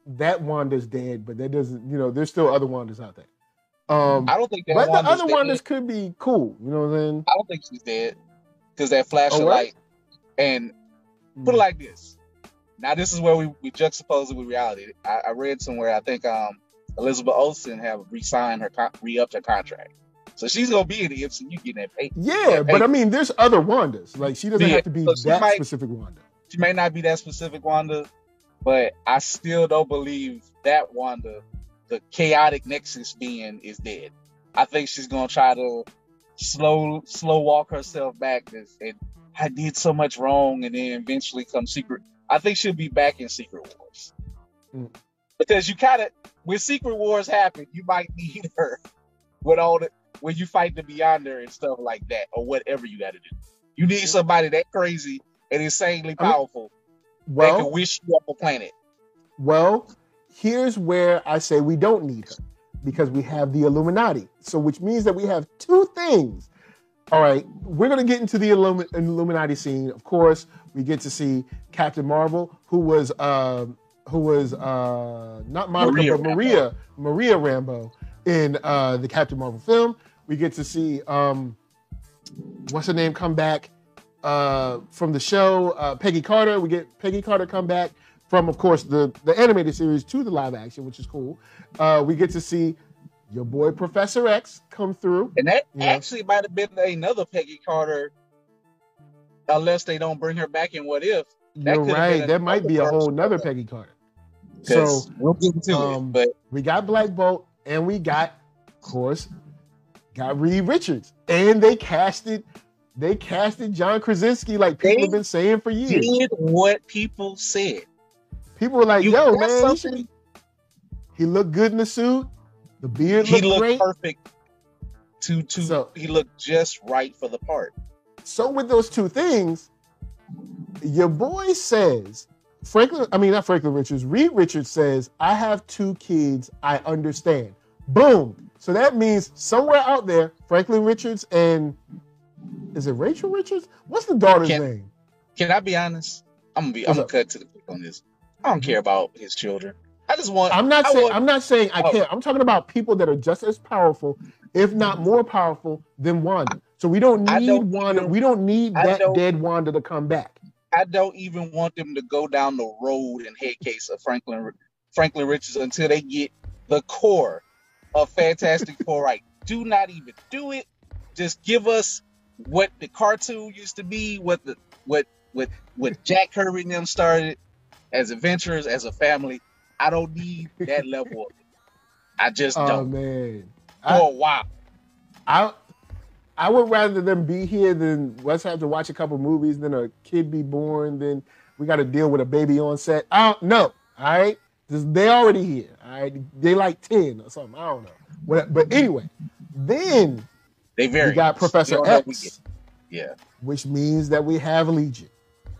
that Wanda's dead, but that doesn't you know there's still other Wandas out there. Um, I don't think that but the other dead. Wandas could be cool. You know what I'm saying? I don't think she's dead because that flash Oh, of what? light. And put it like this. Now this is where we, we juxtapose it with reality. I, I read somewhere. I think um Elizabeth Olsen have re-signed her con- re-upped her contract, so she's gonna be in the MCU getting that pay. Yeah, but I mean, there's other Wandas. Like she doesn't Yeah, have to be so that might- specific Wanda. she may not be that specific Wanda, but I still don't believe that Wanda, the chaotic Nexus being, is dead. I think she's gonna try to slow slow walk herself back and, and I did so much wrong and then eventually come secret. I think she'll be back in Secret Wars. Mm. Because you kinda when Secret Wars happen, you might need her with all the when you fight the Beyonder and stuff like that, or whatever you gotta do. You need somebody that crazy and insanely I mean, Well, can wish you off a planet. Well, here's where I say we don't need her because we have the Illuminati. So, which means that we have two things. All right, we're going to get into the Illumi- Illuminati scene. Of course, we get to see Captain Marvel, who was um, who was uh, not Monica, Maria but. Maria Maria Rambeau in uh, the Captain Marvel film. We get to see um, what's her name come back uh, from the show, uh, Peggy Carter. We get Peggy Carter come back from, of course, the the animated series to the live action, which is cool. Uh, we get to see your boy Professor X come through. And that actually might have been another Peggy Carter, unless they don't bring her back in What If. That You're right. That might be a whole nother Peggy Carter. So we'll get into um, it. But we got Black Bolt, and we got, of course, got Reed Richards, and they casted. They casted John Krasinski like people They have been saying for years. did what people said. People were like, You "Yo, man, he, he looked good in the suit. The beard He looked looked great." perfect. To to So- he looked just right for the part. So with those two things, your boy says, Franklin, I mean not Franklin Richards, Reed Richards says, I have two kids, I understand. Boom. So that means somewhere out there, Franklin Richards and is it Rachel Richards? What's the daughter's Can- name? Can I be honest? I'm gonna be. What's I'm up? gonna cut to the quick on this. I don't care about his children. I just want. I'm not I saying want- I'm not saying I Oh. can't. I'm talking about people that are just as powerful, if not more powerful than Wanda. So we don't need don't Wanda. even- We don't need that don't- dead Wanda to come back. I don't even want them to go down the road and head case of Franklin Franklin Richards until they get the core of Fantastic Four right. Do not even do it. Just give us what the cartoon used to be, what the what what what Jack Kirby and them started as adventurers, as a family. I don't need that level of it. I just Oh don't man, for I, a while. I I would rather them be here than let's have to watch a couple movies, then a kid be born, then we got to deal with a baby on set. I don't know. All right, they already here. All right, they like ten or something. I don't know. But anyway, then They very we got Professor don't know if we X. Yeah. which means that we have Legion.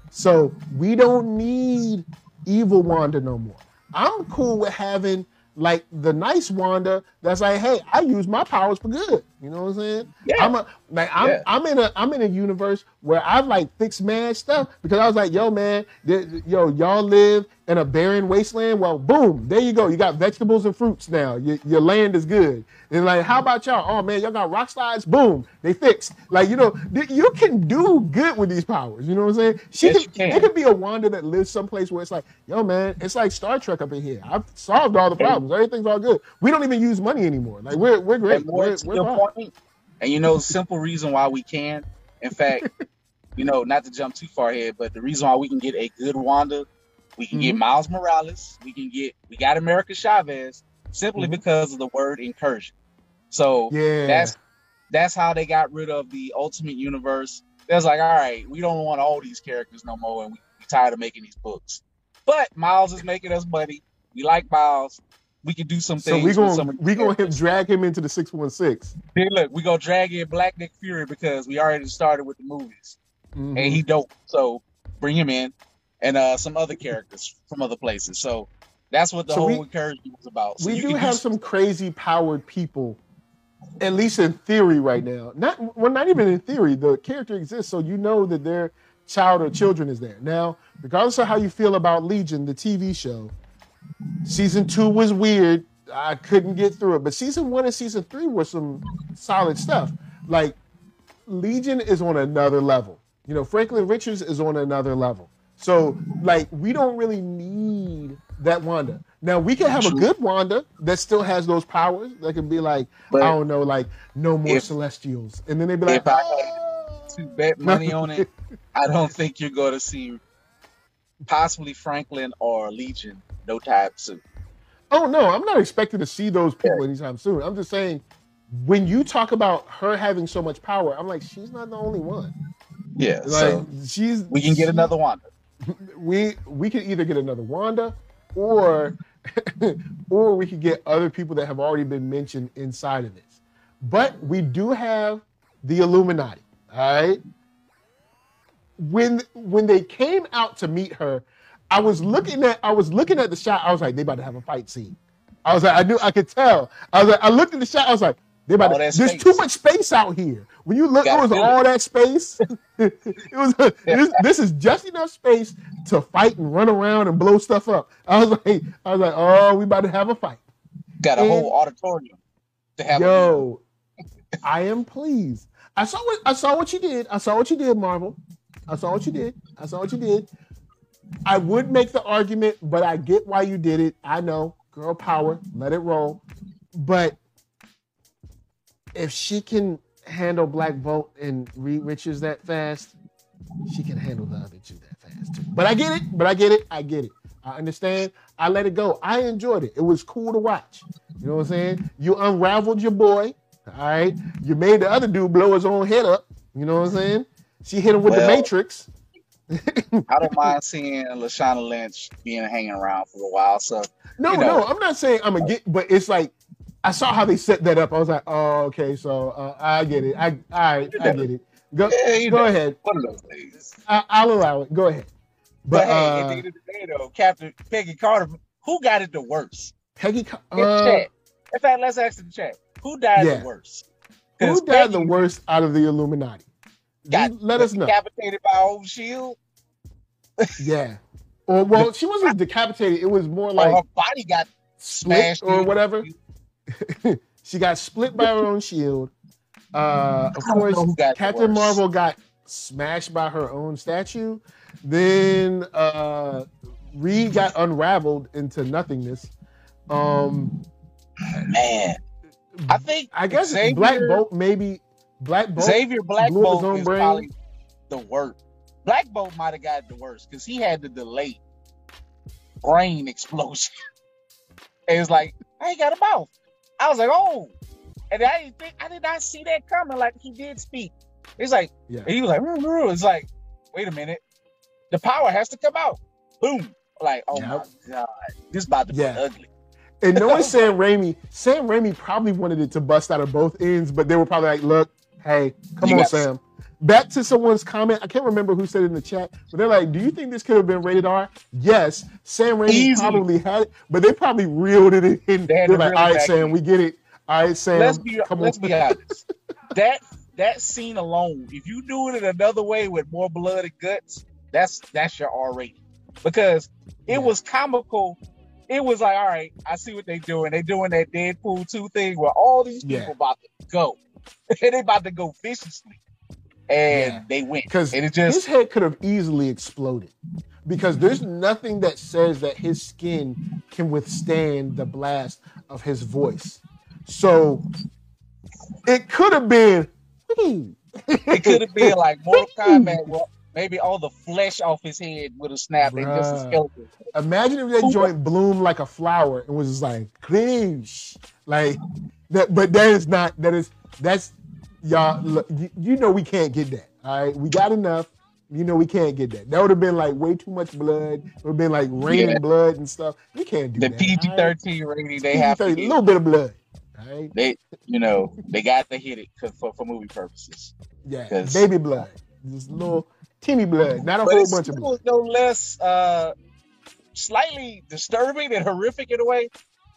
So we don't need evil Wanda no more. I'm cool with having like the nice Wanda that's like, hey, I use my powers for good. You know what I'm saying? Yeah. I'm a like I'm Yeah. I'm in a I'm in a universe where I've like fixed mad stuff because I was like, yo, man, th- yo, y'all live in a barren wasteland. Well, boom, there you go. You got vegetables and fruits now. Your, your land is good. And like, how about y'all? Oh man, y'all got rock slides. Boom, they fixed. Like, you know, th- you can do good with these powers. You know what I'm saying? She Yes, can. It could be a Wanda that lives someplace where it's like, yo, man, it's like Star Trek up in here. I've solved all the problems. Everything's all good. We don't even use money anymore. Like, we're we're great. We're, we're fine. point, and you know, the simple reason why we can. In fact, you know, not to jump too far ahead, but the reason why we can get a good Wanda, we can get Mhm. Miles Morales, we can get we got America Chavez simply Mhm. because of the word incursion. So Yeah. that's that's how they got rid of the Ultimate Universe. That's like, all right, we don't want all these characters no more, and we, we tired of making these books. But Miles is making us money. We like Miles. We can do some so things. we with going some of we these going to characters. drag him into the six one six. Hey, look, we gonna drag in Black Nick Fury because we already started with the movies, Mm-hmm. and he dope. So bring him in, and uh some other characters from other places. So that's what the So whole we- encouragement was about. So we do have some crazy powered people, at least in theory, right now. Not well, not even in theory. The character exists, so you know that their child or children is there. Now, regardless of how you feel about Legion, the TV show, season two was weird. I couldn't get through it, but season one and season three were some solid stuff. Like Legion is on another level. You know, Franklin Richards is on another level. So, like, we don't really need that Wanda. Now, we can have a good Wanda that still has those powers. That can be like, But I don't know, like, no more if- Celestials. And then they'd be like, if I "Oh." to bet money on it. I don't think you're going to see possibly Franklin or Legion no time soon. Oh no, I'm not expecting to see those people anytime soon. I'm just saying, when you talk about her having so much power, I'm like, she's not the only one. Yeah, Like, so she's we can get she- another Wanda. we we could either get another Wanda or or we could get other people that have already been mentioned inside of this. But we do have the Illuminati. All right. When when they came out to meet her, I was looking at I was looking at the shot. I was like, they about to have a fight scene. I was like, I knew I could tell. I was like, I looked at the shot. I was like, they about to, there's space. too much space out here. When you look, it was all it. that space. it was this, this is just enough space to fight and run around and blow stuff up. I was like, I was like, oh, we about to have a fight. Got a And- whole auditorium to have. Yo, I am pleased. I saw what I saw what you did. I saw what you did, Marvel. I saw what you did. I saw what you did. I would make the argument, but I get why you did it. I know, girl power, let it roll. But if she can handle Black Bolt and Reed Richards that fast, she can handle the other two that fast too. But I get it. But I get it. I get it. I understand. I let it go. I enjoyed it. It was cool to watch. You know what I'm saying? You unraveled your boy. All right. You made the other dude blow his own head up. You know what I'm saying? She hit him with the Matrix. I don't mind seeing Lashana Lynch being hanging around for a while. So No, you know. no, I'm not saying I'm a get, but it's like I saw how they set that up. I was like, oh, okay, so uh, I get it. I all right, I get it. Go, Yeah, go know. ahead. one of those things. I, I'll allow it. Go ahead. But, But, hey, at uh, the end of the day, though, Captain Peggy Carter, who got it the worst? Peggy, In uh, chat. In fact, let's ask in the chat. Who died Yeah. the worst? who died the worst out of the Illuminati? Got You let us know. decapitated by old shield. Yeah. Or well, she wasn't decapitated. It was more like her body got split smashed or whatever. she got split by her own shield. Uh, of I don't know course, who got the Captain. Marvel got smashed by her own statue. Then uh, Reed got unraveled into nothingness. Um, Man, I think I guess Xavier, Black Bolt maybe Black Bolt. Xavier Black blew Bolt is brain. probably the worst. Black Bolt might have got the worst because he had the delayed brain explosion. and it's like, I ain't got a mouth. I was like, oh. And I didn't think I did not see that coming. Like he did speak. It's like Yeah. and he was like, "Roo, roo." it's like, wait a minute. The power has to come out. Boom. Like, oh Yep. my god. This about to Yeah. be ugly. And knowing Sam Raimi, Sam Raimi probably wanted it to bust out of both ends, but they were probably like, "Look, hey, come You on, Sam." Back to someone's comment. I can't remember who said it in the chat, but they're like, "Do you think this could have been rated R?" Yes, Sam Raimi Easily. probably had it, but they probably reeled it in. They They're like, "All right, Sam, in." we get it. All right, Sam, let's be come let's on." be honest. that that scene alone, if you do it in another way with more blood and guts, that's that's your R rating. Because it Yeah. was comical. It was like, all right, I see what they're doing. They're doing that Deadpool 2 thing where all these people Yeah. about to go. And they about to go viciously. And Yeah. they went. because it his head could have easily exploded because there's nothing that says that his skin can withstand the blast of his voice. So it could have been. it could have been like Mortal Kombat where maybe all the flesh off his head would have snapped and just a skeleton. Imagine if that Who- joint bloomed like a flower and was just like cringe, like that. But that is not. That is that's y'all. Look, you, you know we can't get that. All right, we got enough. You know we can't get that. That would have been like way too much blood. It would have been like raining Yeah. blood and stuff. We can't do The that. PG all right? thirteen rating they have PG-13, a little bit of blood. All right, They you know, they got to hit it for, for movie purposes. yeah, baby blood, just little teeny blood, not a whole bunch of blood. no less uh slightly disturbing and horrific in a way.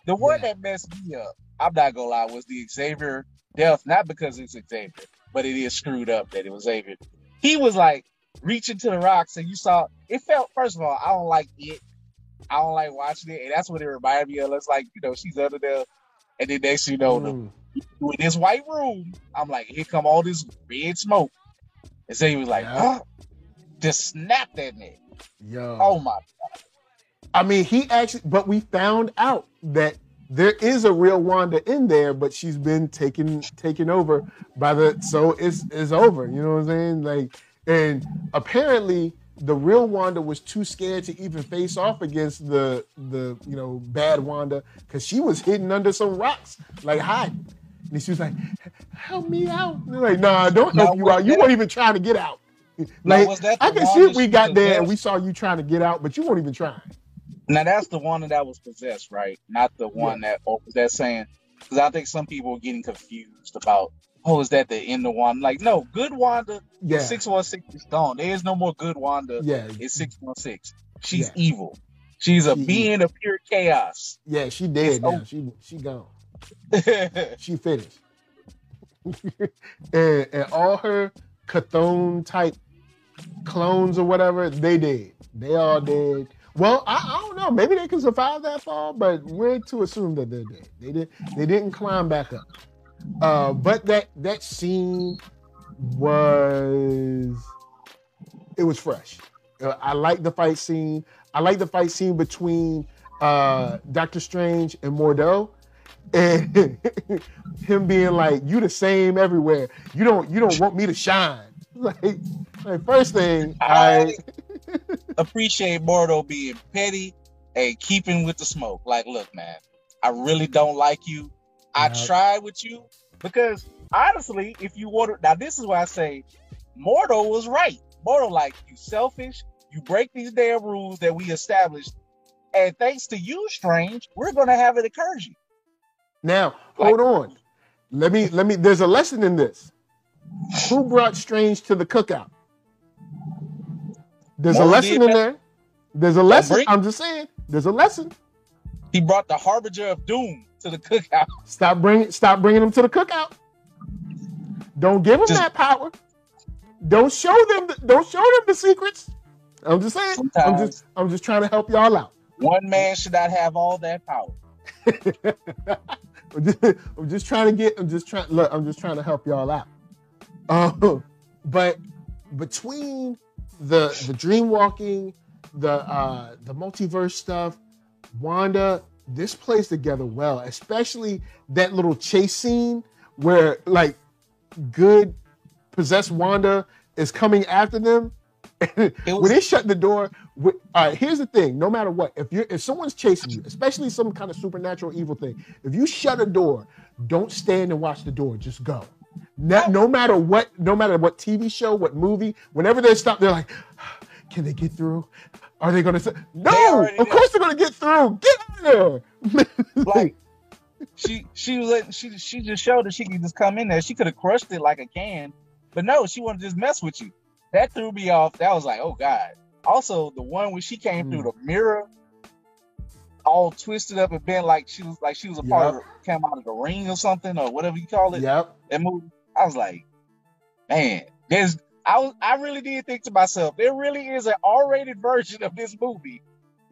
The one Yeah. that messed me up, I'm not gonna lie, was the Xavier death, not because it's Xavier, but it is screwed up that it was Xavier. He was like reaching to the rocks and you saw it felt first of all, I don't like it. I don't like watching it, and that's what it reminded me of. It's like, you know, she's under there, and then next thing you know, Mm, in this white room, I'm like, here come all this red smoke. And so he was like, Yeah. Just snap that nigga. yo, Oh my I mean, he actually, but we found out that there is a real Wanda in there, but she's been taken taken over by the. So it's it's over. You know what I'm saying? Like, and apparently the real Wanda was too scared to even face off against the the you know bad Wanda because she was hidden under some rocks, like hiding. And she was like, "Help me out!" And they're like, "Nah, don't Now, help you out. You weren't even trying to get out." Now, Like, that I can see we got there and we saw you trying to get out, but you weren't even trying. Now that's the one that was possessed, right? Not the one that oh, or was that saying because I think some people are getting confused about oh, is that the end of Wanda? Like, no, good Wanda, Yeah, six one six is gone. There is no more good Wanda. yeah, It's six one six. She's Yeah. evil. She's a She being of pure chaos. yeah. She dead now. She she gone. She finished. and and all her Cathone type clones or whatever, they dead. They all dead. Well, I, I don't know. Maybe they can survive that fall, but we're to assume that they're dead. They did. They didn't climb back up. Uh, but that that scene was it was fresh. Uh, I like the fight scene. I like the fight scene between uh, Doctor Strange and Mordo, and him being like, "You the same everywhere. You don't you don't want me to shine." Like, like first thing, I appreciate Mordo being petty and keeping with the smoke. Like, look, man, I really don't like you. I Yeah. tried with you because honestly, if you order now, this is why I say Mordo was right. Mordo, like, you selfish, you break these damn rules that we established. And thanks to you, Strange, we're gonna have an incursion. now hold on. Let me let me. There's a lesson in this. Who brought Strange to the cookout? There's a lesson in there. There's a lesson. I'm just saying. There's a lesson. He brought the harbinger of doom to the cookout. Stop bringing stop bringing them to the cookout. Don't give them Just- that power. Don't show them. The, don't show them the secrets. I'm just saying. I'm just I'm just trying to help y'all out. one man should not have all that power. I'm just, I'm just trying to get. I'm just trying. Look, I'm just trying to help y'all out. Um, but between the the dream walking, the uh, the multiverse stuff, Wanda, this plays together well. Especially that little chase scene where like good possessed Wanda is coming after them. When they shut the door, all right, here's the thing: no matter what, if you're if someone's chasing you, especially some kind of supernatural evil thing, if you shut a door, don't stand and watch the door. Just go. No, oh. no matter what, no matter what TV show, what movie, whenever they stop, they're like, "Can they get through? Are they going to?" Say No, of did. course they're going to get through. Get out of there. like she she was letting she she just showed that she could just come in there. She could have crushed it like a can, but no, she wanted to just mess with you. That threw me off. That was like, oh god. Also, the one where she came through mm. the mirror, all twisted up and bent like she was like she was a part of came out of the ring or something or whatever you call it. yep. That movie. I was like, man, there's I was I really did think to myself, there really is an R-rated version of this movie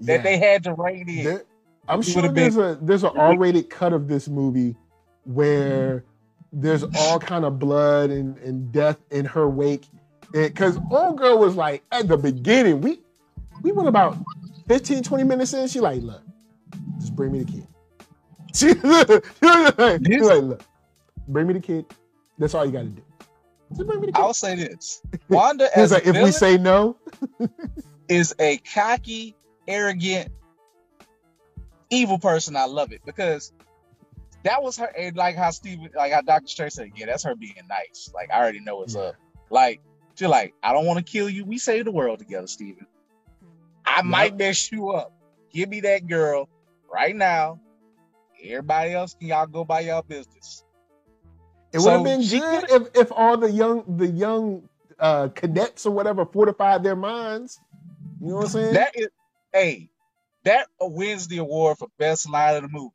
that Yeah. they had to rein in. There- I'm It sure there's a there's an R-rated cut of this movie where there's all kind of blood and, and death in her wake. Because old girl was like at the beginning, we we went about 15, 20 minutes in. She like, look, just bring me the kid. She, she like, she like, look, bring me the kid. That's all you got to do. Just bring me the kid. I'll say this: Wanda He was as a like, if we say no, is a cocky, arrogant, evil person. I love it because that was her. Like how Steven, like how Doctor Strange said, yeah, that's her being nice. Like I already know what's Yeah. up. Like she's like, I don't want to kill you. We save the world together, Steven. I might mess you up. Give me that girl right now. Everybody else can y'all go by y'all business. It would have been good if, if all the young the young uh, cadets or whatever fortified their minds. You know what I'm saying? That is, hey, that wins the award for best line of the movie.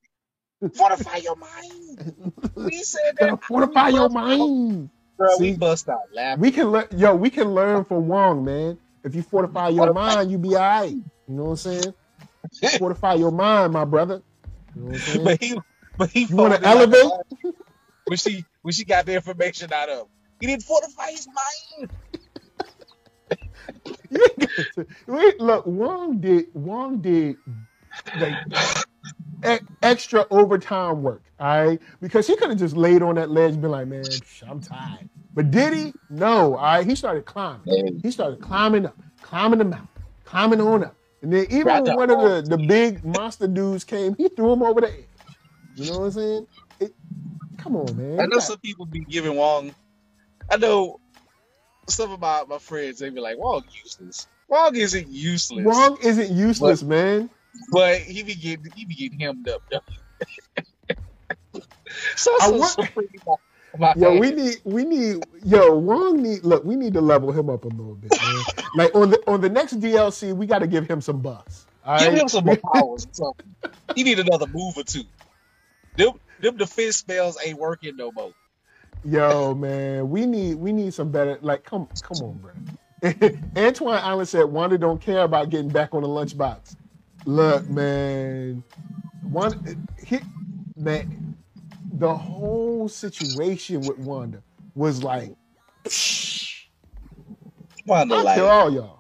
Fortify your mind. We said that. fortify your mind. Bro, we bust out laughing. We can learn, yo. We can learn from Wong, man. If you fortify your Fortify- mind, you be alright. You know what I'm saying? Fortify your mind, my brother. You know what I'm saying? but he, but he. You wanna folded like elevate? line When she, when she got the information out of, he didn't fortify his mind. You ain't got to- Wait, look, Wong did Wong did like e- extra overtime work, all right? Because he could have just laid on that ledge and been like, man, I'm tired. But did he? No, all right. He started climbing. He started climbing up, climbing the mountain, climbing on up. And then even Right when one of the, the big monster dudes came, he threw him over the edge. You know what I'm saying? It, come on, man. I know some people be giving Wong. I know some of my, my friends. They be like, Wong useless. Wong isn't useless. Wong isn't useless, man. But he be getting he be getting hemmed up though. so I so, so pretty my, my Yo, hand. we need we need yo Wong need look. We need to level him up a little bit, man. like on the on the next DLC, we got to give him some buffs. All give right? him some more powers or something. He need another move or two. Them them defense spells ain't working no more. Yo, man, we need we need some better. Like, come come on, bro. Antoine Allen said Wanda don't care about getting back on the lunchbox. Look, man, one he, man, the whole situation with Wanda was like, Wanda I like all y'all.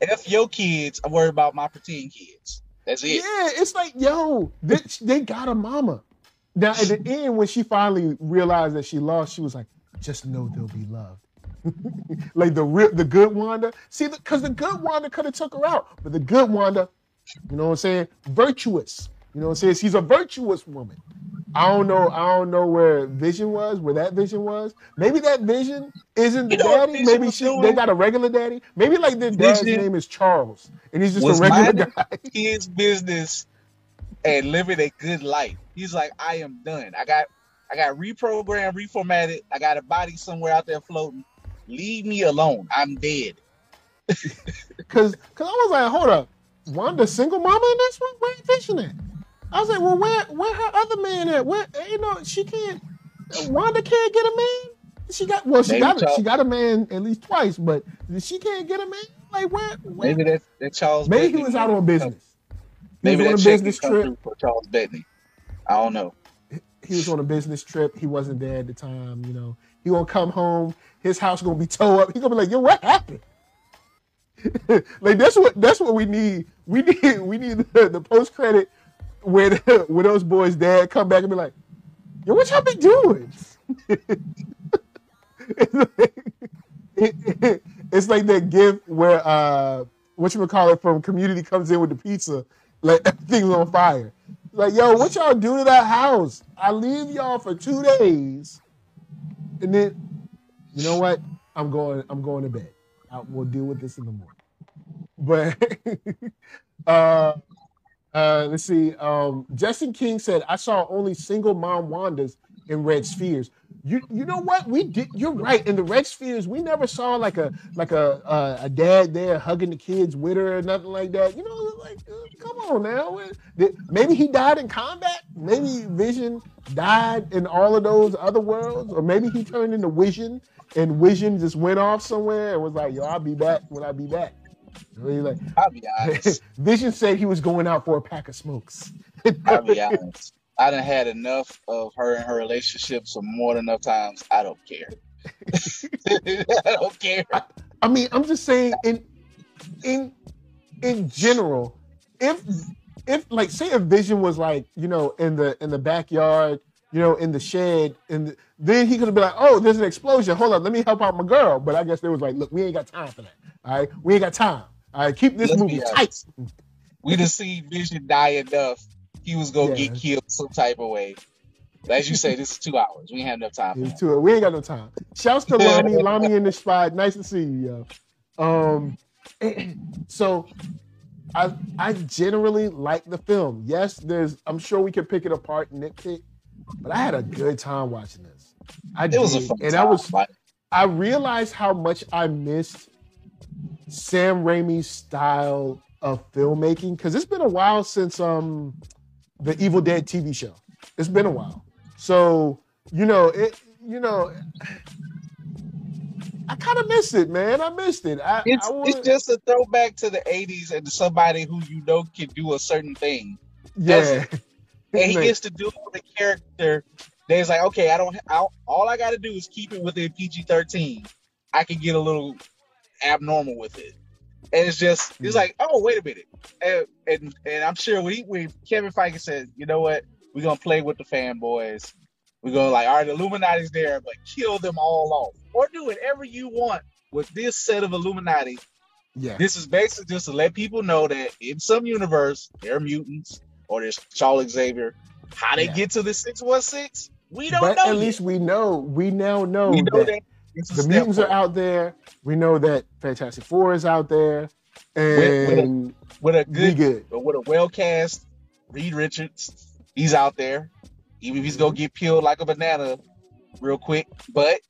F your kids, I'm worried about my pretend kids. That's it. Yeah, it's like, yo, they, they got a mama. Now, at the end, when she finally realized that she lost, she was like, just know they'll be loved. like the real, the good Wanda. See, because the, good Wanda could have took her out, but the good Wanda, you know what I'm saying, virtuous. You know what I'm saying? She's a virtuous woman. I don't know. I don't know where Vision was, where that Vision was. Maybe that Vision isn't the You know daddy. Maybe she, doing? they got a regular daddy. Maybe like their dad's Vision name is Charles, and he's just a regular guy. His business and living a good life. He's like, I am done. I got I got reprogrammed, reformatted. I got a body somewhere out there floating. Leave me alone. I'm dead. Cause, cause I was like, hold up, Wanda single mama in this one? Where Vision at? I was like, well, where, where her other man at? Where, you know, she can't. Wanda can't get a man. She got, well, she Maybe got, she got a man at least twice, but she can't get a man. Like where? where? Maybe that that Charles. Maybe Bettany he was out on business. He Maybe was that on a business trip. for Charles Bettany. I don't know. He was on a business trip. He wasn't there at the time. You know, he gonna come home. His house gonna be towed up. He gonna be like, "Yo, what happened?" like that's what that's what we need. We need we need the, the post credit the, where those boys' dad come back and be like, "Yo, what y'all be doing?" it's, like, it's like that gif where uh, what you call it from Community comes in with the pizza, like everything's on fire. Like, yo, what y'all do to that house? I leave y'all for two days, and then, you know what? I'm going. I'm going to bed. I, we'll deal with this in the morning. But uh, uh, let's see. Um, Justin King said, "I saw only single mom Wandas in Red Spheres." You you know what? We did. You're right. In the Red Spheres, we never saw like a like a a, a dad there hugging the kids with her or nothing like that. You know, like uh, come on now. Maybe he died in combat. Maybe Vision died in all of those other worlds, or maybe he turned into Vision and Vision just went off somewhere and was like, "Yo, I'll be back when I be back." Like, I'll be honest. Vision said he was going out for a pack of smokes. I'll be honest. I done had enough of her and her relationships for more than enough times. I don't care. I don't care. I mean, I'm just saying in in in general, if if like say a Vision was like, you know, in the in the backyard, you know, in the shed, and then he could have been like, oh, there's an explosion. Hold on, let me help out my girl. But I guess they was like, look, we ain't got time for that. All right, we ain't got time. All right, keep this Let's movie tight. We done seen Vision die enough. He was gonna Yeah. get killed some type of way. But as you say, this is two hours. We ain't have enough time. It's too- we ain't got no time. Shouts to Lami, Lami in the spot. Nice to see you, yo. Um, so I I generally like the film. Yes, there's I'm sure we could pick it apart nitpick, but I had a good time watching this. I It was a did, fun and time. I was I realized how much I missed Sam Raimi's style of filmmaking because it's been a while since um the Evil Dead TV show. It's been a while, so you know it. You know, I kind of missed it, man. I missed it. I, it's I wanna, it's just a throwback to the '80s and to somebody who you know can do a certain thing, yeah. and he gets to do it with a character. That's like, okay, I don't. I, all I got to do is keep it within PG-13. I can get a little abnormal with it, and it's just it's Yeah. like, oh, wait a minute, and and, and I'm sure when, he, when Kevin Feige said, you know what, we're gonna play with the fanboys. We're gonna like, all right, Illuminati's there, but kill them all off, or do whatever you want with this set of Illuminati. yeah, This is basically just to let people know that in some universe there are mutants or there's Charles Xavier. How they Yeah. get to the six one six, we don't but know. at yet. least we know. We now know, we know that, that the step mutants are out there. We know that Fantastic Four is out there, With- with a and with a good, good. with a well cast Reed Richards. He's out there, even if he's gonna get peeled like a banana real quick. But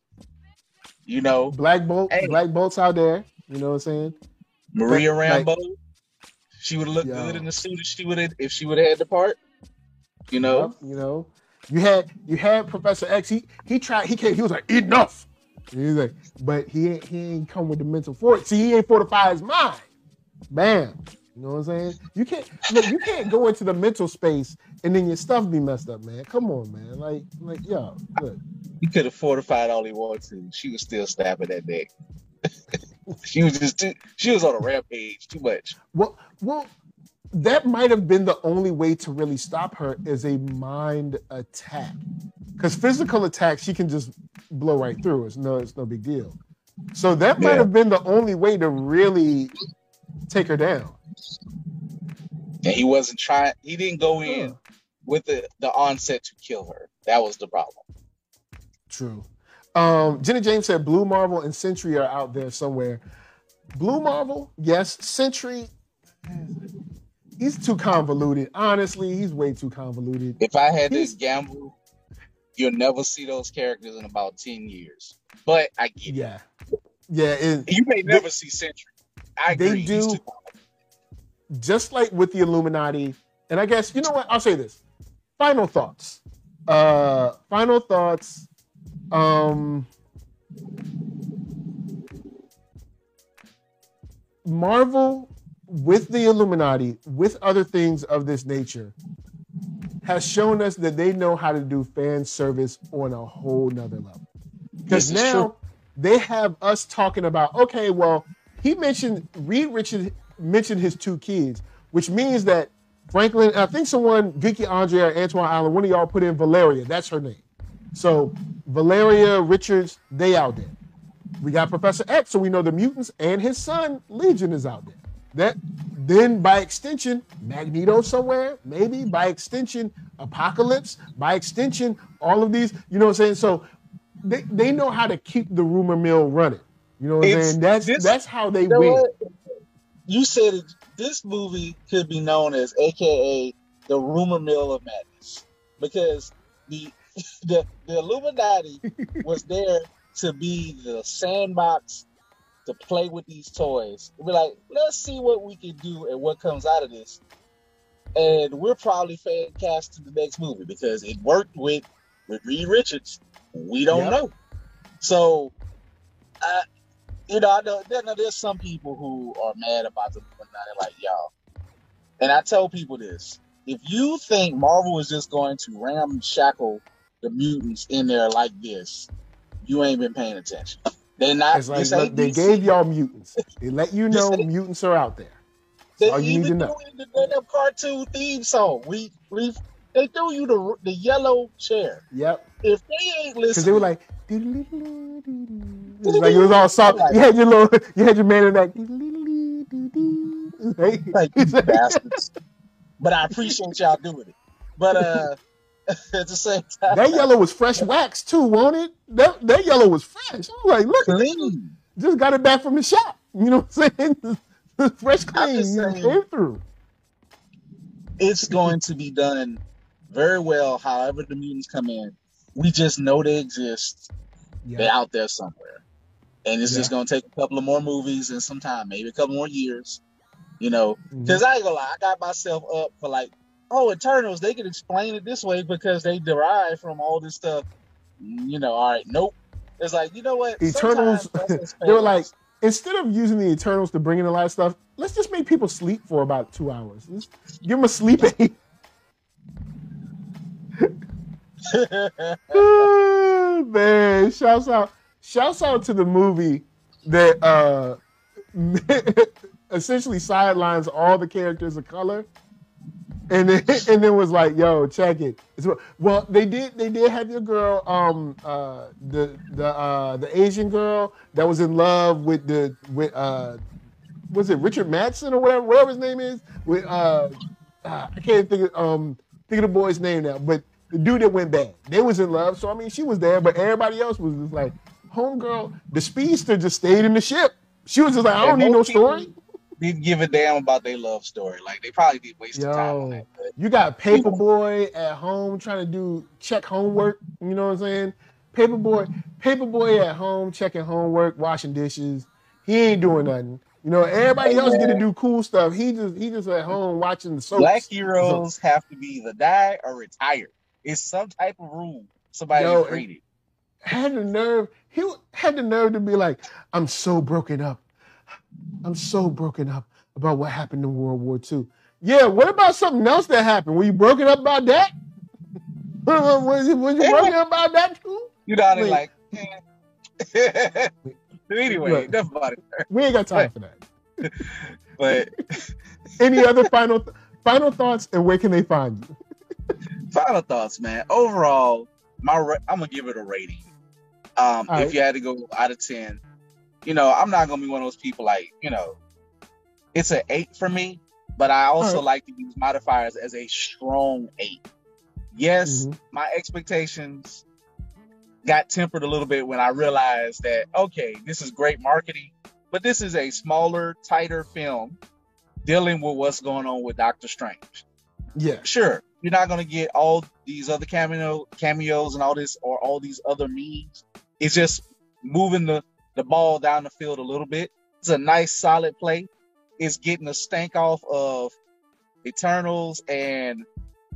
you know, Black Bolt, Hey. Black Bolt's out there. You know what I'm saying? Maria But, like- Rambeau, she would have looked Yo. good in the suit if she would have if she would have had the part. You know, Yep, you know, you had you had Professor X. He he tried. He came. He was like enough. He's like, but he ain't he ain't come with the mental fort. See, he ain't fortify his mind. Bam. You know what I'm saying? You can't look. You can't go into the mental space and then your stuff be messed up, man. Come on, man. Like like yo, look. he could have fortified all he wanted to. She was still stabbing that neck. she was just too. She was on a rampage too much. Well, well, that might have been the only way to really stop her is a mind attack. Because physical attack, she can just blow right through. It's no, it's no big deal. So that might Yeah. have been the only way to really take her down. And he wasn't trying. He didn't go in Huh. with the the onset to kill her. That was the problem. True. Um, Jenny James said Blue Marvel and Sentry are out there somewhere. Blue Marvel, yes. Sentry, he's too convoluted. Honestly, he's way too convoluted. If I had He's- to gamble, you'll never see those characters in about ten years. But I get it. Yeah. Yeah, it, You may never see Sentry. I They agree. Do- just like with the Illuminati, and I guess you know what? I'll say this. Final thoughts. Uh final thoughts. Um Marvel with the Illuminati, with other things of this nature, has shown us that they know how to do fan service on a whole nother level. Because now true. they have us talking about, okay, well, he mentioned Reed Richards mentioned his two kids, which means that Franklin, I think someone, Geeky Andrea or Antoine Allen, one of y'all put in Valeria. That's her name. So Valeria Richards, they out there. We got Professor X, so we know the mutants and his son Legion is out there. That then by extension, Magneto somewhere, maybe by extension, Apocalypse, by extension, all of these, you know what I'm saying? So they, they know how to keep the rumor mill running. You know what I'm saying? That's this- that's how they You know win. what? You said it, this movie could be known as AKA the rumor mill of madness because the the, the Illuminati was there to be the sandbox to play with these toys. And be like, let's see what we can do and what comes out of this. And we're probably fan cast to the next movie because it worked with with Reed Richards. We don't Yep. know. So, I, you know, I know, there- there's some people who are mad about the Illuminati, like y'all. And I tell people this: if you think Marvel is just going to ramshackle the mutants in there like this, you ain't been paying attention. They're not. It's like look, they gave y'all mutants. They let you know mutants are out there. They all you need to know. the damn cartoon theme song. We we they threw you the the yellow chair. Yep. If they ain't listening, Because they were like, it was like it was all soft. You had your little, you had your man in that. Like you bastards. But I appreciate y'all doing it. But uh at the same time, That yellow was fresh wax too, won't it? That that yellow was fresh. I was like, look, clean. just got it back from the shop. You know what I'm saying? fresh I'm clean saying. came through. It's going to be done very well. However, the mutants come in, we just know they exist. They're out there somewhere, and it's just going to take a couple of more movies and some time, maybe a couple more years. You know. Mm-hmm. Because I ain't gonna lie, I got myself up for like, oh, Eternals, they can explain it this way because they derive from all this stuff. You know, all right, nope. It's like, you know what? Eternals, they were like, instead of using the Eternals to bring in a lot of stuff, let's just make people sleep for about two hours. Let's give them a sleep aid. Man, shouts out, shouts out to the movie that uh essentially sidelines all the characters of color, and then and then was like, "Yo, check it." Well, they did they did have your girl, um, uh, the the uh the Asian girl that was in love with the with uh was it Richard Madsen or whatever whatever his name is with uh ah, I can't think of um think of the boy's name now, but the dude that went bad, they was in love. So I mean, she was there, but everybody else was just like, homegirl, the speedster just stayed in the ship. She was just like, I don't And need no people story. Didn't give a damn about their love story. Like they probably did waste of time on Yo, that. But you got Paper Boi at home trying to do check homework. You know what I'm saying? Paper Boi, Paperboy at home checking homework, washing dishes. He ain't doing nothing. You know, everybody else get to do cool stuff. He just he just at home watching the soaps. black heroes have to be either die or retire. It's some type of rule somebody Yo, created. had the nerve. He had the nerve to be like, "I'm so broken up. I'm so broken up about what happened in World War II." Yeah, what about something else that happened? Were you broken up about that? was, you, was you broken up about that too? You they Wait. like. eh. Anyway, Look. enough about it. We ain't got time for that. But Any other final final thoughts and where can they find you? final thoughts, man. Overall, my ra- I'm gonna give it a rating. Um, right. if you had to go out of ten, you know, I'm not gonna be one of those people like you know, it's an eight for me. But I also right. like to use modifiers as a strong eight. Yes, Mhm. my expectations got tempered a little bit when I realized that okay, this is great marketing, but this is a smaller, tighter film dealing with what's going on with Doctor Strange Yeah. sure you're not going to get all these other cameo cameos and all this or all these other memes it's just moving the the ball down the field a little bit it's a nice solid play it's getting a stank off of eternals and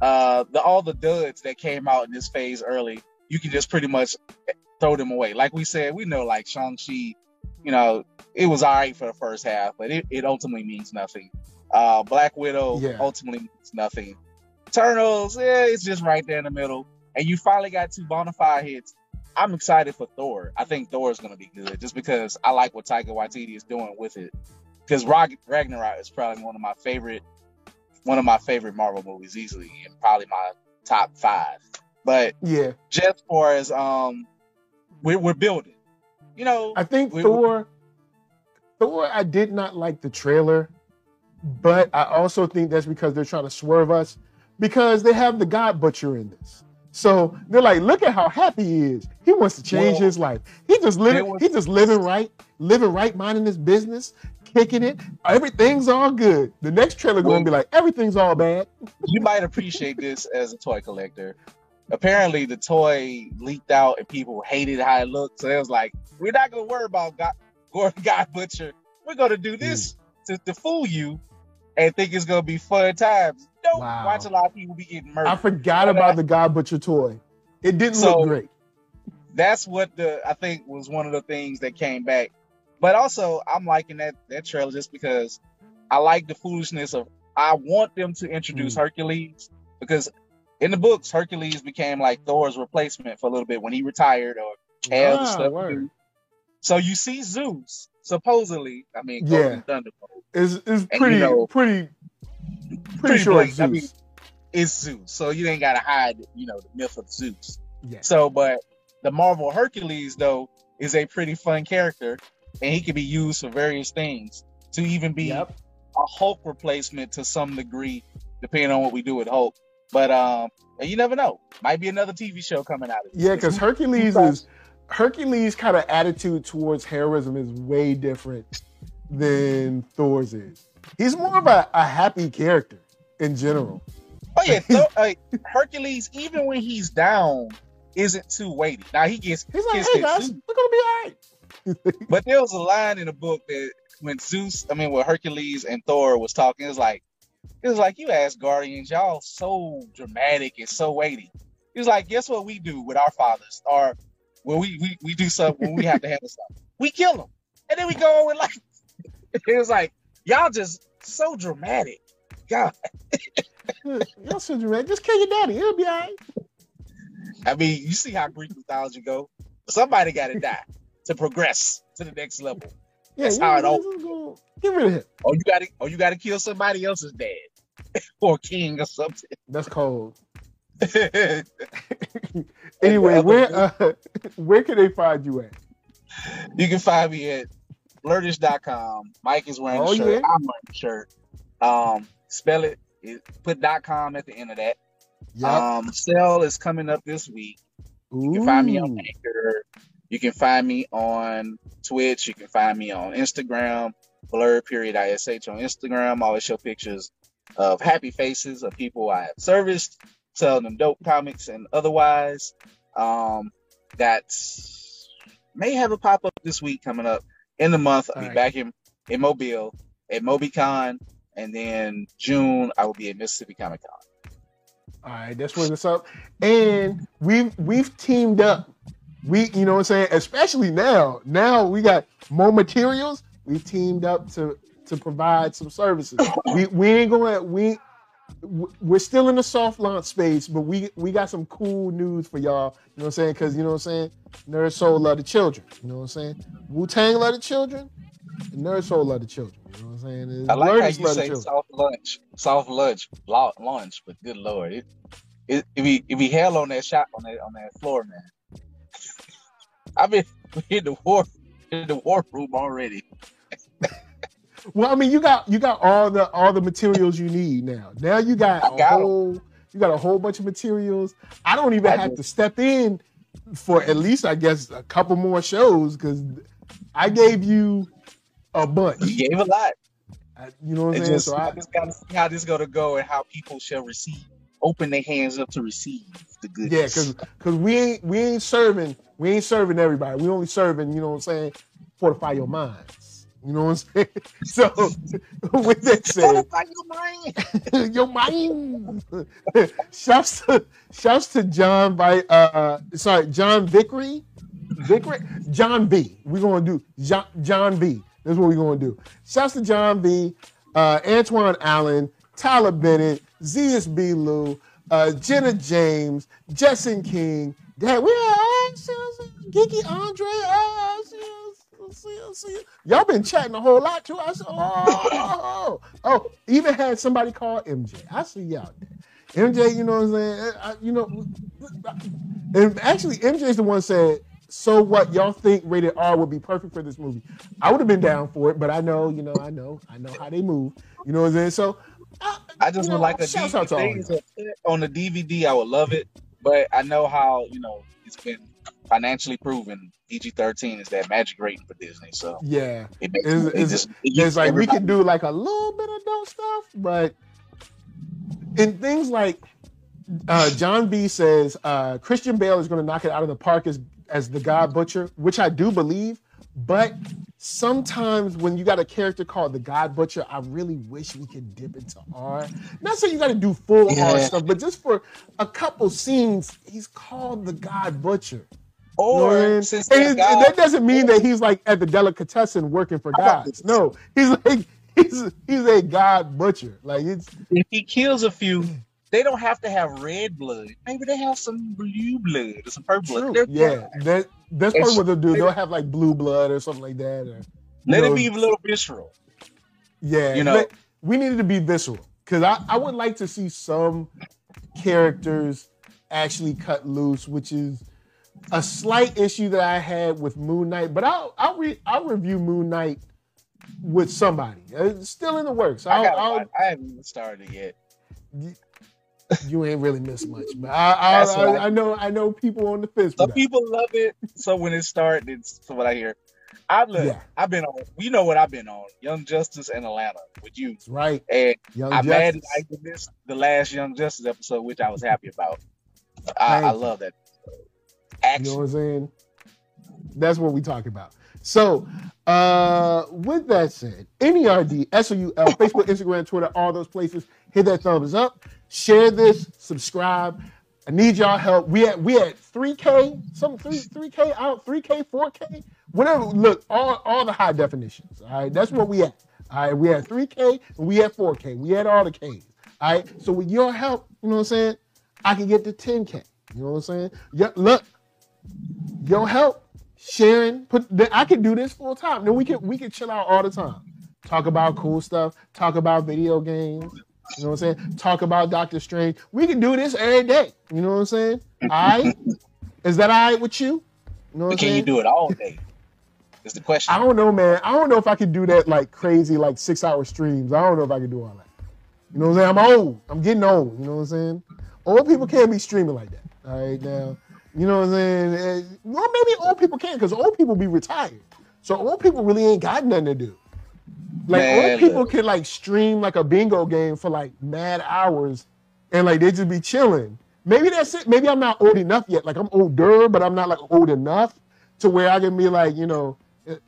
uh the all the duds that came out in this phase early you can just pretty much throw them away like we said we know like shang-chi you know, it was all right for the first half, but it, it ultimately means nothing. Uh, Black Widow Yeah. ultimately means nothing. Eternals, yeah, it's just right there in the middle. And you finally got two bona fide hits. I'm excited for Thor. I think Thor is going to be good just because I like what Taika Waititi is doing with it. Because Ragnarok is probably one of my favorite, one of my favorite Marvel movies easily, and probably my top five. But Yeah, just for as um, we're, we're building. You know, I think We- Thor. Thor, I did not like the trailer, but I also think that's because they're trying to swerve us because they have the God Butcher in this. So they're like, look at how happy he is. He wants to change Well, his life. He just living. was- he just living right, living right, minding his business, kicking it. Everything's all good. The next trailer going to be like, everything's all bad. you might appreciate this as a toy collector. Apparently, the toy leaked out and people hated how it looked. So it was like, we're not gonna worry about God, Gordon God Butcher. We're gonna do this mm. to, to fool you and think it's gonna be fun times. Don't Wow. watch a lot of people be getting murdered. I forgot about I- the God Butcher toy. It didn't So- look great. That's what the I think was one of the things that came back. But also, I'm liking that that trailer just because I like the foolishness of. I want them to introduce Hmm. Hercules because in the books, Hercules became like Thor's replacement for a little bit when he retired or had the Ah, stuff. So you see Zeus supposedly. I mean, Yeah. Thunderbolt It's, it's you pretty, know- pretty, pretty, Pretty sure it's. I Zeus. is Zeus, so you ain't gotta hide, you know, the myth of Zeus. yeah. So, but the Marvel Hercules though is a pretty fun character, and he can be used for various things to even be Yep. a Hulk replacement to some degree, depending on what we do with Hulk. But um, you never know. Might be another TV show coming out of this. Yeah, because Hercules is Hercules' kind of attitude towards heroism is way different than Thor's is. He's more of a, a happy character in general. Oh yeah, Thor, uh, Hercules, even when he's down, isn't too weighty. Now he gets He's like, hey guys, Zeus, we're gonna be all right. but there was a line in the book that when Zeus, I mean, when Hercules and Thor was talking, it was like, it was like you ask Guardians, y'all so dramatic and so weighty. He was like, guess what we do with our fathers, or when we we, we do something when we have to handle something, we kill them, and then we go on with life. it was like y'all just so dramatic. God, Y'all so dramatic. Just kill your daddy. He'll be all right. I mean, you see how Greek mythology go. Somebody got to die to progress to the next level. Yeah, That's how it all- Get rid of him. Or you got to, or you got to kill somebody else's dad or king or something. That's cold. Anyway, where uh, where can they find you at? You can find me at blurtish.com. Mike is wearing Oh, the shirt. yeah? I'm wearing the shirt. Um, spell it, it. Put dot .com at the end of that. Yep. Um, sale is coming up this week. You can find me on Ooh. Anchor. You can find me on Twitch. You can find me on Instagram. Blur period ish on Instagram. Always show pictures of happy faces of people I have serviced, selling them dope comics and otherwise. Um, that may have a pop up this week coming up in the month. I'll be Alright. back in in Mobile at MobiCon, and then June I will be at Mississippi Comic Con. All right, that's what's up. And we've we've teamed up. We, you know what I'm saying? Especially now. Now we got more materials. We teamed up to to provide some services. We we ain't gonna we we're still in the soft launch space, but we we got some cool news for y'all. You know what I'm saying? Because you know what I'm saying. Nerd Soul love the children. You know what I'm saying? Wu Tang love the children. Nerd Soul love the children. You know what I'm saying? And I like how you say soft lunch, soft lunch, lunch, but good lord, it it it be it be hell on that shot on that on that floor, man. I've been in the war in the war room already. Well, I mean, you got you got all the all the materials you need now. Now you got I a got 'em. whole you got a whole bunch of materials. I don't even I have just- to step in for at least I guess a couple more shows because I gave you a bunch. You gave a lot. I- You know what I'm saying? just So I I, just gotta see how this gonna go and how people shall receive, open their hands up to receive the good. yeah, because because we ain't we ain't serving we ain't serving everybody. We only serving you know what I'm saying. Fortify your minds. You know what I'm saying? So with that said, your mind. your mind. shouts to shouts to John by uh sorry John Vickery Vic Ray, John B. We're gonna do John, John B. That's what we're gonna do. Shouts to John B. Uh, Antoine Allen, Tyler Bennett, Zeus B. Lou, uh, Jenna James, Justin King. Dad, we are Geeky Andre. Uh, see see. Y'all been chatting a whole lot too. I said, oh, oh, oh, oh even had somebody call MJ. I see y'all there. MJ, you know what I'm saying? I, you know, and actually, MJ's the one said, "So what? Y'all think rated R would be perfect for this movie?" I would have been down for it, but I know, you know, I know, I know how they move. You know what I'm saying? So, I, I just would know, like a DVD. on the DVD. I would love it, but I know how you know it's been financially proven. PG-13 is that magic rating for Disney. So yeah, it makes, it's, it it's, just, it it's like we can do like a little bit of adult stuff, but in things like uh, John B says uh, Christian Bale is going to knock it out of the park as as the God Butcher, which I do believe. But sometimes when you got a character called the God Butcher, I really wish we could dip into R. Not saying you got to do full yeah. R stuff, but just for a couple scenes, he's called the God Butcher. Or you know since and, God, and that doesn't mean that he's like at the delicatessen working for God. No, he's like he's he's a God butcher. Like it's if he kills a few, they don't have to have red blood. Maybe they have some blue blood or some purple blood. They're yeah, that that's probably what they'll do. They'll have like blue blood or something like that. Or, let know, it be a little visceral. Yeah, you know, let, we needed to be visceral because I, I would like to see some characters actually cut loose, which is a slight issue that I had with Moon Knight. But I'll I'll, re, I'll review Moon Knight with somebody. Uh, it's still in the works. I'll, I, I'll, I haven't even started yet you ain't really missed much, man. I, I, I, I, know I know people on the fence. Some people love it, so when it started, it's what I hear. I look, yeah. I've been on. You know what I've been on? Young Justice and Atlanta with you. That's right. And Young I mad I this the last Young Justice episode, which I was happy about. I, I love that. Action. You know what I'm saying? That's what we talk about. So, uh, with that said, NERD, SOUL, Facebook, Instagram, Twitter, all those places, hit that thumbs up. Share this, subscribe. I need y'all help. We at we at 3K, some 3 3K out, 3K, 4K, whatever. Look, all all the high definitions. All right, that's what we at. All right, we at 3K and we at 4K. We at all the Ks. All right. So with your help, you know what I'm saying? I can get to 10K. You know what I'm saying? Yeah, look, your help, sharing, put I can do this full time. Then we can we can chill out all the time. Talk about cool stuff, talk about video games, you know what I'm saying? Talk about Doctor Strange. We can do this every day. You know what I'm saying? I is that all right with you? You know what can saying? you do it all day? Is the question. I don't know, man. I don't know if I can do that like crazy, like six hour streams. I don't know if I can do all that. You know what I'm saying? I'm old. I'm getting old. You know what I'm saying? Old people can't be streaming like that. All right now. You know what I'm saying? Eh, well, maybe old people can because old people be retired. So old people really ain't got nothing to do. Like Man, old people can like stream like a bingo game for like mad hours, and like they just be chilling. Maybe that's it. Maybe I'm not old enough yet. Like I'm older, but I'm not like old enough to where I can be like, you know,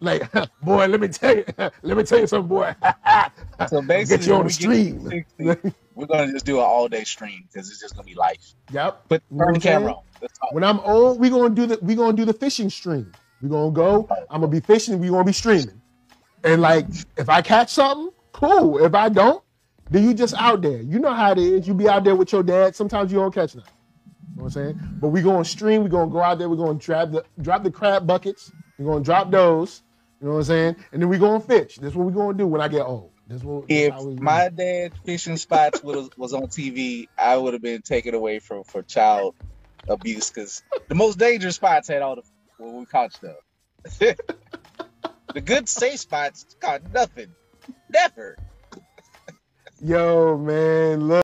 like, boy, let me tell you, let me tell you something, boy. so basically, get you on the stream. 60, we're gonna just do an all day stream because it's just gonna be life. Yep. But turn the camera on. When I'm old, we gonna do the we gonna do the fishing stream. we gonna go. I'm gonna be fishing. we gonna be streaming. And like, if I catch something, cool. If I don't, then you just out there. You know how it is. You be out there with your dad. Sometimes you don't catch nothing. You know what I'm saying? But we going to stream. We're going to go out there. We're going to drop the drop the crab buckets. We're going to drop those. You know what I'm saying? And then going to fish. That's what we're going to do when I get old. That's what. If my dad's fishing spots was was on TV, I would have been taken away from for child abuse because the most dangerous spots had all the we caught stuff. The good safe spots got nothing. Never. Yo, man, look.